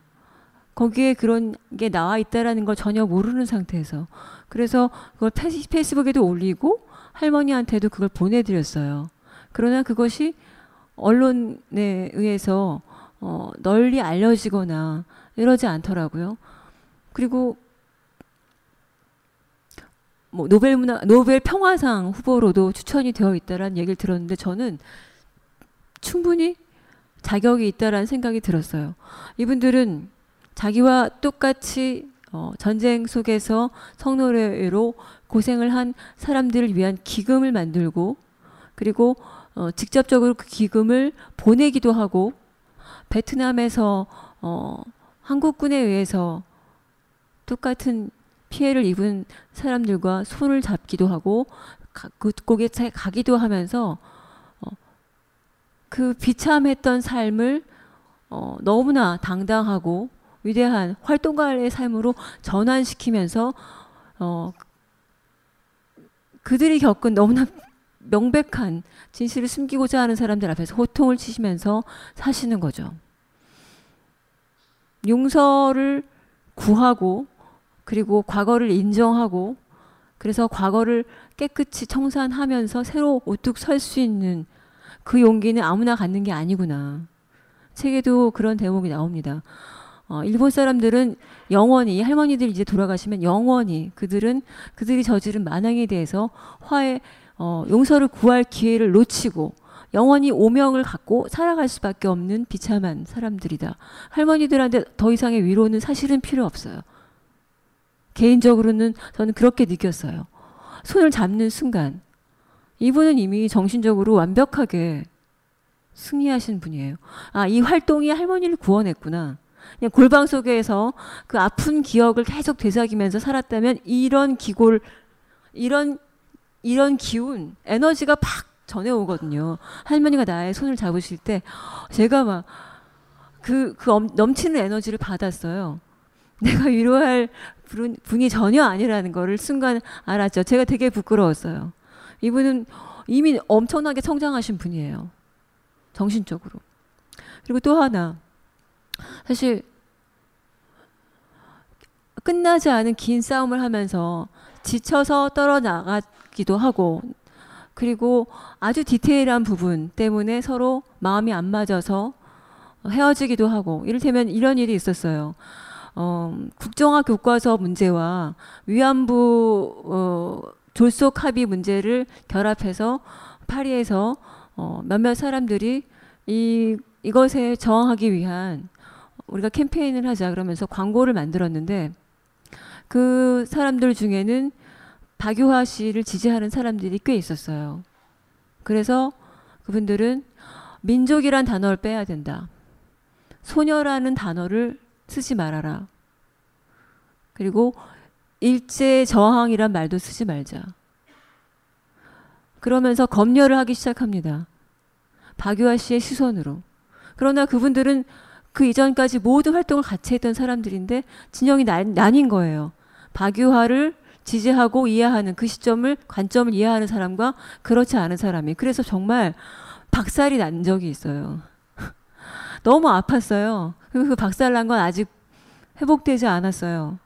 거기에 그런 게 나와 있다라는 걸 전혀 모르는 상태에서 그래서 그걸 페이스북에도 올리고 할머니한테도 그걸 보내드렸어요. 그러나 그것이 언론에 의해서 어, 널리 알려지거나 이러지 않더라고요. 그리고 뭐 노벨 문화 노벨 평화상 후보로도 추천이 되어 있다라는 얘기를 들었는데 저는 충분히 자격이 있다라는 생각이 들었어요. 이분들은 자기와 똑같이 어, 전쟁 속에서 성노래로 고생을 한 사람들을 위한 기금을 만들고 그리고 어, 직접적으로 그 기금을 보내기도 하고 베트남에서 어, 한국군에 의해서 똑같은 피해를 입은 사람들과 손을 잡기도 하고 가, 그곳에 가기도 하면서 어, 그 비참했던 삶을 어, 너무나 당당하고 위대한 활동가의 삶으로 전환시키면서 어, 그들이 겪은 너무나 명백한 진실을 숨기고자 하는 사람들 앞에서 호통을 치시면서 사시는 거죠. 용서를 구하고 그리고 과거를 인정하고 그래서 과거를 깨끗이 청산하면서 새로 우뚝 설 수 있는 그 용기는 아무나 갖는 게 아니구나. 책에도 그런 대목이 나옵니다. 어, 일본 사람들은 영원히 할머니들 이제 돌아가시면 영원히 그들은 그들이 저지른 만행에 대해서 화해 어, 용서를 구할 기회를 놓치고 영원히 오명을 갖고 살아갈 수밖에 없는 비참한 사람들이다. 할머니들한테 더 이상의 위로는 사실은 필요 없어요. 개인적으로는 저는 그렇게 느꼈어요. 손을 잡는 순간 이분은 이미 정신적으로 완벽하게 승리하신 분이에요. 아, 이 활동이 할머니를 구원했구나. 그냥 골방 속에서 그 아픈 기억을 계속 되새기면서 살았다면 이런 기골, 이런, 이런 기운, 에너지가 팍 전해오거든요. 할머니가 나의 손을 잡으실 때 제가 막 그, 그 넘치는 에너지를 받았어요. 내가 위로할 분이 전혀 아니라는 거를 순간 알았죠. 제가 되게 부끄러웠어요. 이분은 이미 엄청나게 성장하신 분이에요. 정신적으로. 그리고 또 하나. 사실 끝나지 않은 긴 싸움을 하면서 지쳐서 떨어나가 기도 하고 그리고 아주 디테일한 부분 때문에 서로 마음이 안 맞아서 헤어지기도 하고 이를테면 이런 일이 있었어요. 어, 국정화 교과서 문제와 위안부 어, 졸속 합의 문제를 결합해서 파리에서 어, 몇몇 사람들이 이 이것에 저항하기 위한 우리가 캠페인을 하자 그러면서 광고를 만들었는데 그 사람들 중에는 박유화 씨를 지지하는 사람들이 꽤 있었어요. 그래서 그분들은 민족이란 단어를 빼야 된다. 소녀라는 단어를 쓰지 말아라. 그리고 일제 저항이란 말도 쓰지 말자. 그러면서 검열을 하기 시작합니다. 박유아 씨의 시선으로. 그러나 그분들은 그 이전까지 모든 활동을 같이 했던 사람들인데 진영이 나, 나뉜 거예요. 박유화를 지지하고 이해하는 그 시점을 관점을 이해하는 사람과 그렇지 않은 사람이. 그래서 정말 박살이 난 적이 있어요. 너무 아팠어요. 그리고 그 박살 난 건 아직 회복되지 않았어요.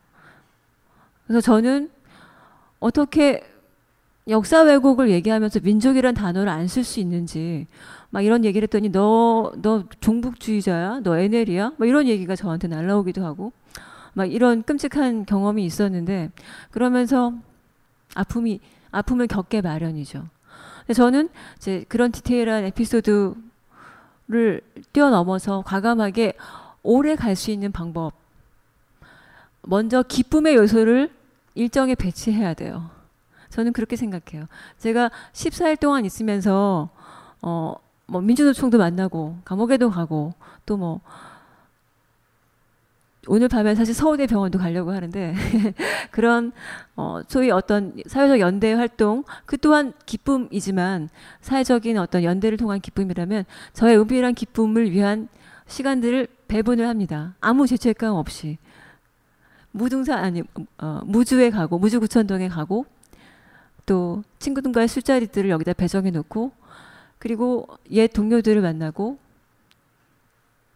그래서 저는 어떻게 역사 왜곡을 얘기하면서 민족이란 단어를 안 쓸 수 있는지 막 이런 얘기를 했더니 너 너 종북주의자야? 너 NL이야? 막 이런 얘기가 저한테 날라오기도 하고 막 이런 끔찍한 경험이 있었는데 그러면서 아픔이 아픔을 겪게 마련이죠. 저는 이제 그런 디테일한 에피소드를 뛰어넘어서 과감하게 오래 갈 수 있는 방법 먼저 기쁨의 요소를 일정에 배치해야 돼요. 저는 그렇게 생각해요. 제가 14일 동안 있으면서 어, 뭐 민주노총도 만나고 감옥에도 가고 또뭐 오늘 밤에 사실 서울대 병원도 가려고 하는데 그런 어, 소위 어떤 사회적 연대 활동 그 또한 기쁨이지만 사회적인 어떤 연대를 통한 기쁨이라면 저의 은밀한 기쁨을 위한 시간들을 배분을 합니다. 아무 죄책감 없이 무등산 아니 어, 무주에 가고 무주구천동에 가고 또 친구들과의 술자리들을 여기다 배정해 놓고 그리고 옛 동료들을 만나고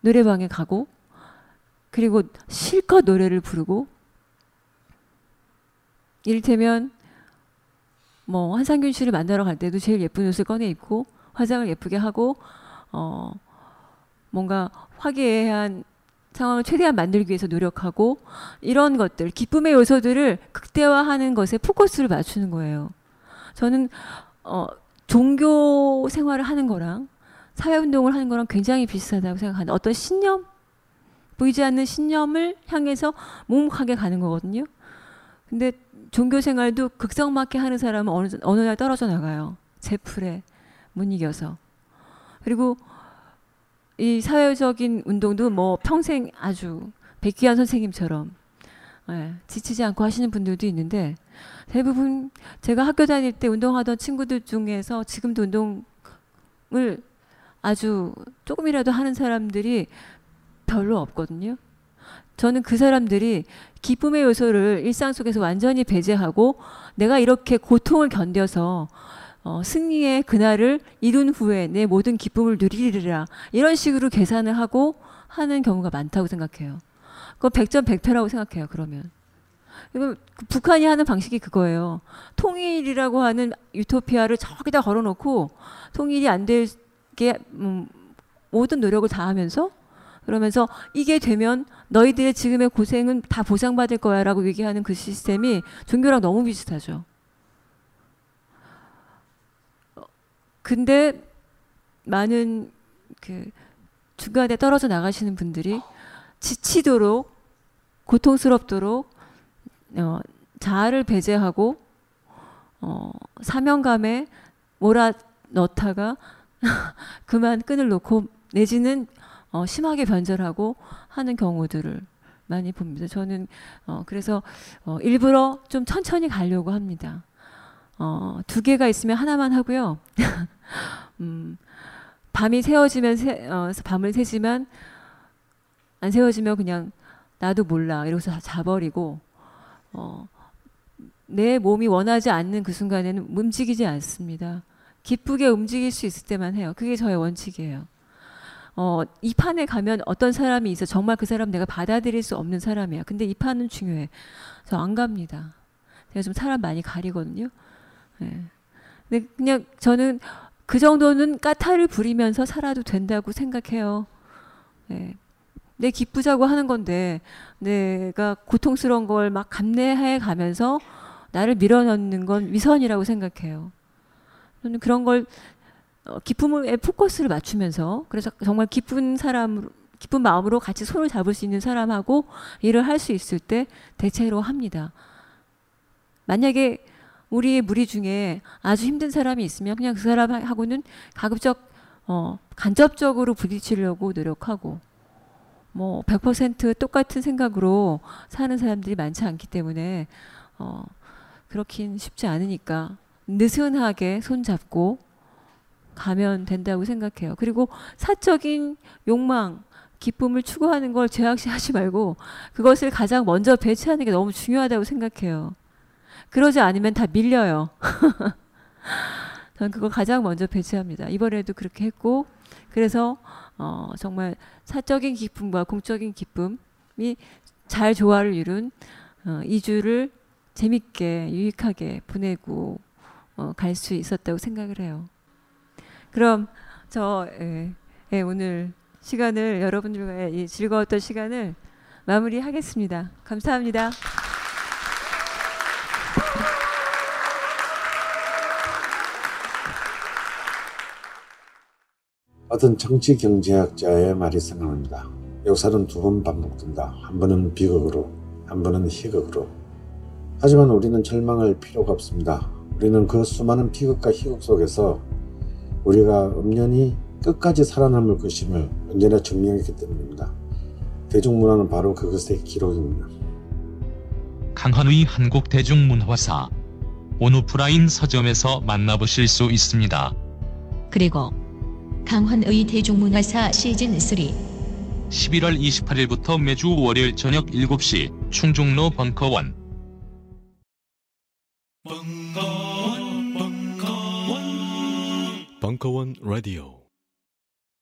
노래방에 가고 그리고 실컷 노래를 부르고 이를테면 뭐 한상균 씨를 만나러 갈 때도 제일 예쁜 옷을 꺼내 입고 화장을 예쁘게 하고 어 뭔가 화기애애한 상황을 최대한 만들기 위해서 노력하고 이런 것들 기쁨의 요소들을 극대화하는 것에 포커스를 맞추는 거예요. 저는 어 종교 생활을 하는 거랑 사회 운동을 하는 거랑 굉장히 비슷하다고 생각하는 어떤 신념 보이지 않는 신념을 향해서 묵묵하게 가는 거거든요. 근데 종교 생활도 극성맞게 하는 사람은 어느, 어느 날 떨어져 나가요. 제풀에 못 이겨서. 그리고 이 사회적인 운동도 뭐 평생 아주 백기환 선생님처럼 예, 지치지 않고 하시는 분들도 있는데 대부분 제가 학교 다닐 때 운동하던 친구들 중에서 지금도 운동을 아주 조금이라도 하는 사람들이 별로 없거든요. 저는 그 사람들이 기쁨의 요소를 일상 속에서 완전히 배제하고 내가 이렇게 고통을 견뎌서 어, 승리의 그날을 이룬 후에 내 모든 기쁨을 누리리라 이런 식으로 계산을 하고 하는 경우가 많다고 생각해요. 그거 백전 백패라고 생각해요. 그러면 이거 북한이 하는 방식이 그거예요. 통일이라고 하는 유토피아를 저기다 걸어놓고 통일이 안 되게 음, 모든 노력을 다하면서 그러면서 이게 되면 너희들의 지금의 고생은 다 보상받을 거야 라고 얘기하는 그 시스템이 종교랑 너무 비슷하죠. 근데 많은 그 중간에 떨어져 나가시는 분들이 지치도록 고통스럽도록 어, 자아를 배제하고 어, 사명감에 몰아 넣다가 그만 끈을 놓고 내지는 어, 심하게 변절하고 하는 경우들을 많이 봅니다. 저는 어, 그래서 어, 일부러 좀 천천히 가려고 합니다. 어, 두 개가 있으면 하나만 하고요. 음, 밤이 새어지면 새, 어, 밤을 새지만 안 새어지면 그냥 나도 몰라 이러고서 자버리고 어, 내 몸이 원하지 않는 그 순간에는 움직이지 않습니다. 기쁘게 움직일 수 있을 때만 해요. 그게 저의 원칙이에요. 어, 이 판에 가면 어떤 사람이 있어 정말 그 사람 내가 받아들일 수 없는 사람이야. 근데 이 판은 중요해. 저 안 갑니다. 제가 좀 사람 많이 가리거든요. 네. 근데 그냥 저는 그 정도는 까탈을 부리면서 살아도 된다고 생각해요. 네. 내 기쁘자고 하는 건데 내가 고통스러운 걸 막 감내해 가면서 나를 밀어넣는 건 위선이라고 생각해요. 저는 그런 걸 어, 기쁨에 포커스를 맞추면서 그래서 정말 기쁜 사람 기쁜 마음으로 같이 손을 잡을 수 있는 사람하고 일을 할 수 있을 때 대체로 합니다. 만약에 우리의 무리 중에 아주 힘든 사람이 있으면 그냥 그 사람하고는 가급적 어, 간접적으로 부딪히려고 노력하고 뭐 100% 똑같은 생각으로 사는 사람들이 많지 않기 때문에 어, 그렇긴 쉽지 않으니까 느슨하게 손 잡고 가면 된다고 생각해요. 그리고 사적인 욕망, 기쁨을 추구하는 걸 제약시하지 말고 그것을 가장 먼저 배치하는 게 너무 중요하다고 생각해요. 그러지 않으면 다 밀려요. 저는 그걸 가장 먼저 배치합니다. 이번에도 그렇게 했고 그래서 어, 정말 사적인 기쁨과 공적인 기쁨이 잘 조화를 이룬 어, 2주를 재밌게 유익하게 보내고 어, 갈 수 있었다고 생각을 해요. 그럼 저 예, 예, 오늘 시간을 여러분들과의 즐거웠던 시간을 마무리하겠습니다. 감사합니다. 어떤 정치 경제학자의 말이 생각납니다. 역사는 두 번 반복된다. 한 번은 비극으로, 한 번은 희극으로. 하지만 우리는 절망할 필요가 없습니다. 우리는 그 수많은 비극과 희극 속에서 우리가 엄연히 끝까지 살아남을 것임을 언제나 증명했기 때문입니다. 대중문화는 바로 그것의 기록입니다. 강헌의 한국 대중문화사 온오프라인 서점에서 만나보실 수 있습니다. 그리고 강헌의 대중문화사 시즌 3 11월 28일부터 매주 월요일 저녁 7시 충중로 벙커원 벙커 원 라디오